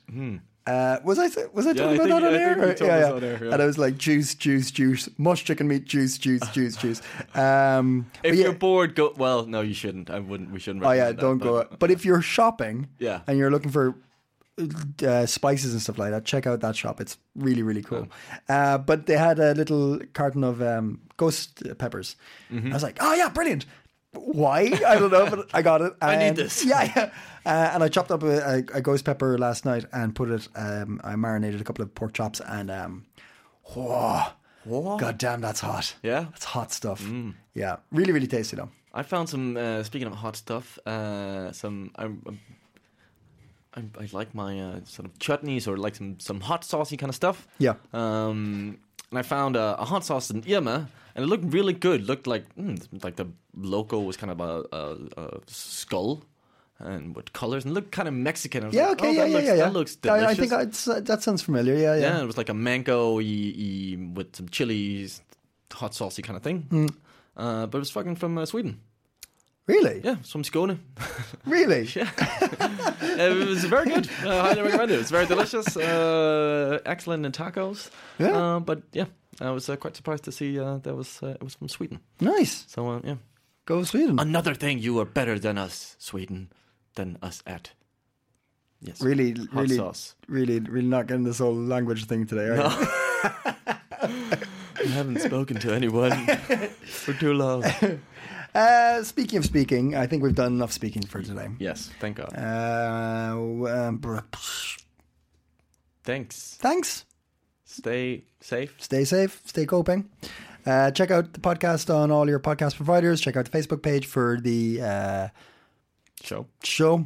Uh, was I was I. Yeah, talking I about think- that on air? think you told yeah, yeah. on air, yeah. And I was like juice, juice, juice, mush chicken meat, juice, juice, juice, juice. Um, If you're bored, go. Well, no, you shouldn't. I wouldn't. We shouldn't. oh yeah, don't that, go. but- But if you're shopping, Yeah. and you're looking for uh, spices and stuff like that, check out that shop. It's really, really cool. Uh, but they had a little carton of um, ghost peppers. Mm-hmm. I was like, oh yeah, brilliant. Why? I don't know, but I got it. I need this. Yeah, yeah. Uh, and I chopped up a, a, a ghost pepper last night and put it. Um, I marinated a couple of pork chops and um, whoa, god damn, that's hot. Yeah? Mm. that's hot stuff. Yeah, really, really tasty though. I found some. Uh, speaking of hot stuff, uh, some. I'm, I'm, I, I like my uh, sort of chutneys or like some some hot saucy kind of stuff. Yeah. Um, and I found a, a hot sauce in Irma, and it looked really good. Looked like mm, like the logo was kind of a, a, a skull, and with colors and looked kind of Mexican. I was Yeah, like, okay, oh, yeah, that yeah, looks, yeah, yeah. That looks I, I think uh, that sounds familiar. Yeah, yeah. yeah, it was like a mango with some chilies, hot saucy kind of thing. Hmm. Uh, but it was fucking from uh, Sweden. Really? Yeah, it's from Skåne. Really? yeah. it was very good. I highly recommend it. It's very delicious. Uh, excellent in tacos. Yeah. Uh, but yeah, I was uh, quite surprised to see uh, that was uh, it was from Sweden. Nice. So uh, yeah, Go Sweden. another thing you are better than us, Sweden, than us at. Yes. really, Hot really, sauce. really, really not getting this whole language thing today, are you? I haven't spoken to anyone for too long. Uh, speaking of speaking, I think we've done enough speaking for today. Yes, thank God. Uh, um, Thanks. thanks. Stay safe. Stay safe. Stay coping. Uh, check out the podcast on all your podcast providers. Check out the Facebook page for the uh, Show. show,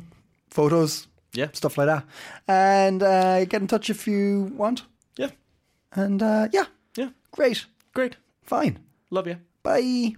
photos, Yeah. stuff like that. And uh, get in touch if you want. Yeah. And uh, yeah, Yeah. great. Great. Fine. Love you. Bye.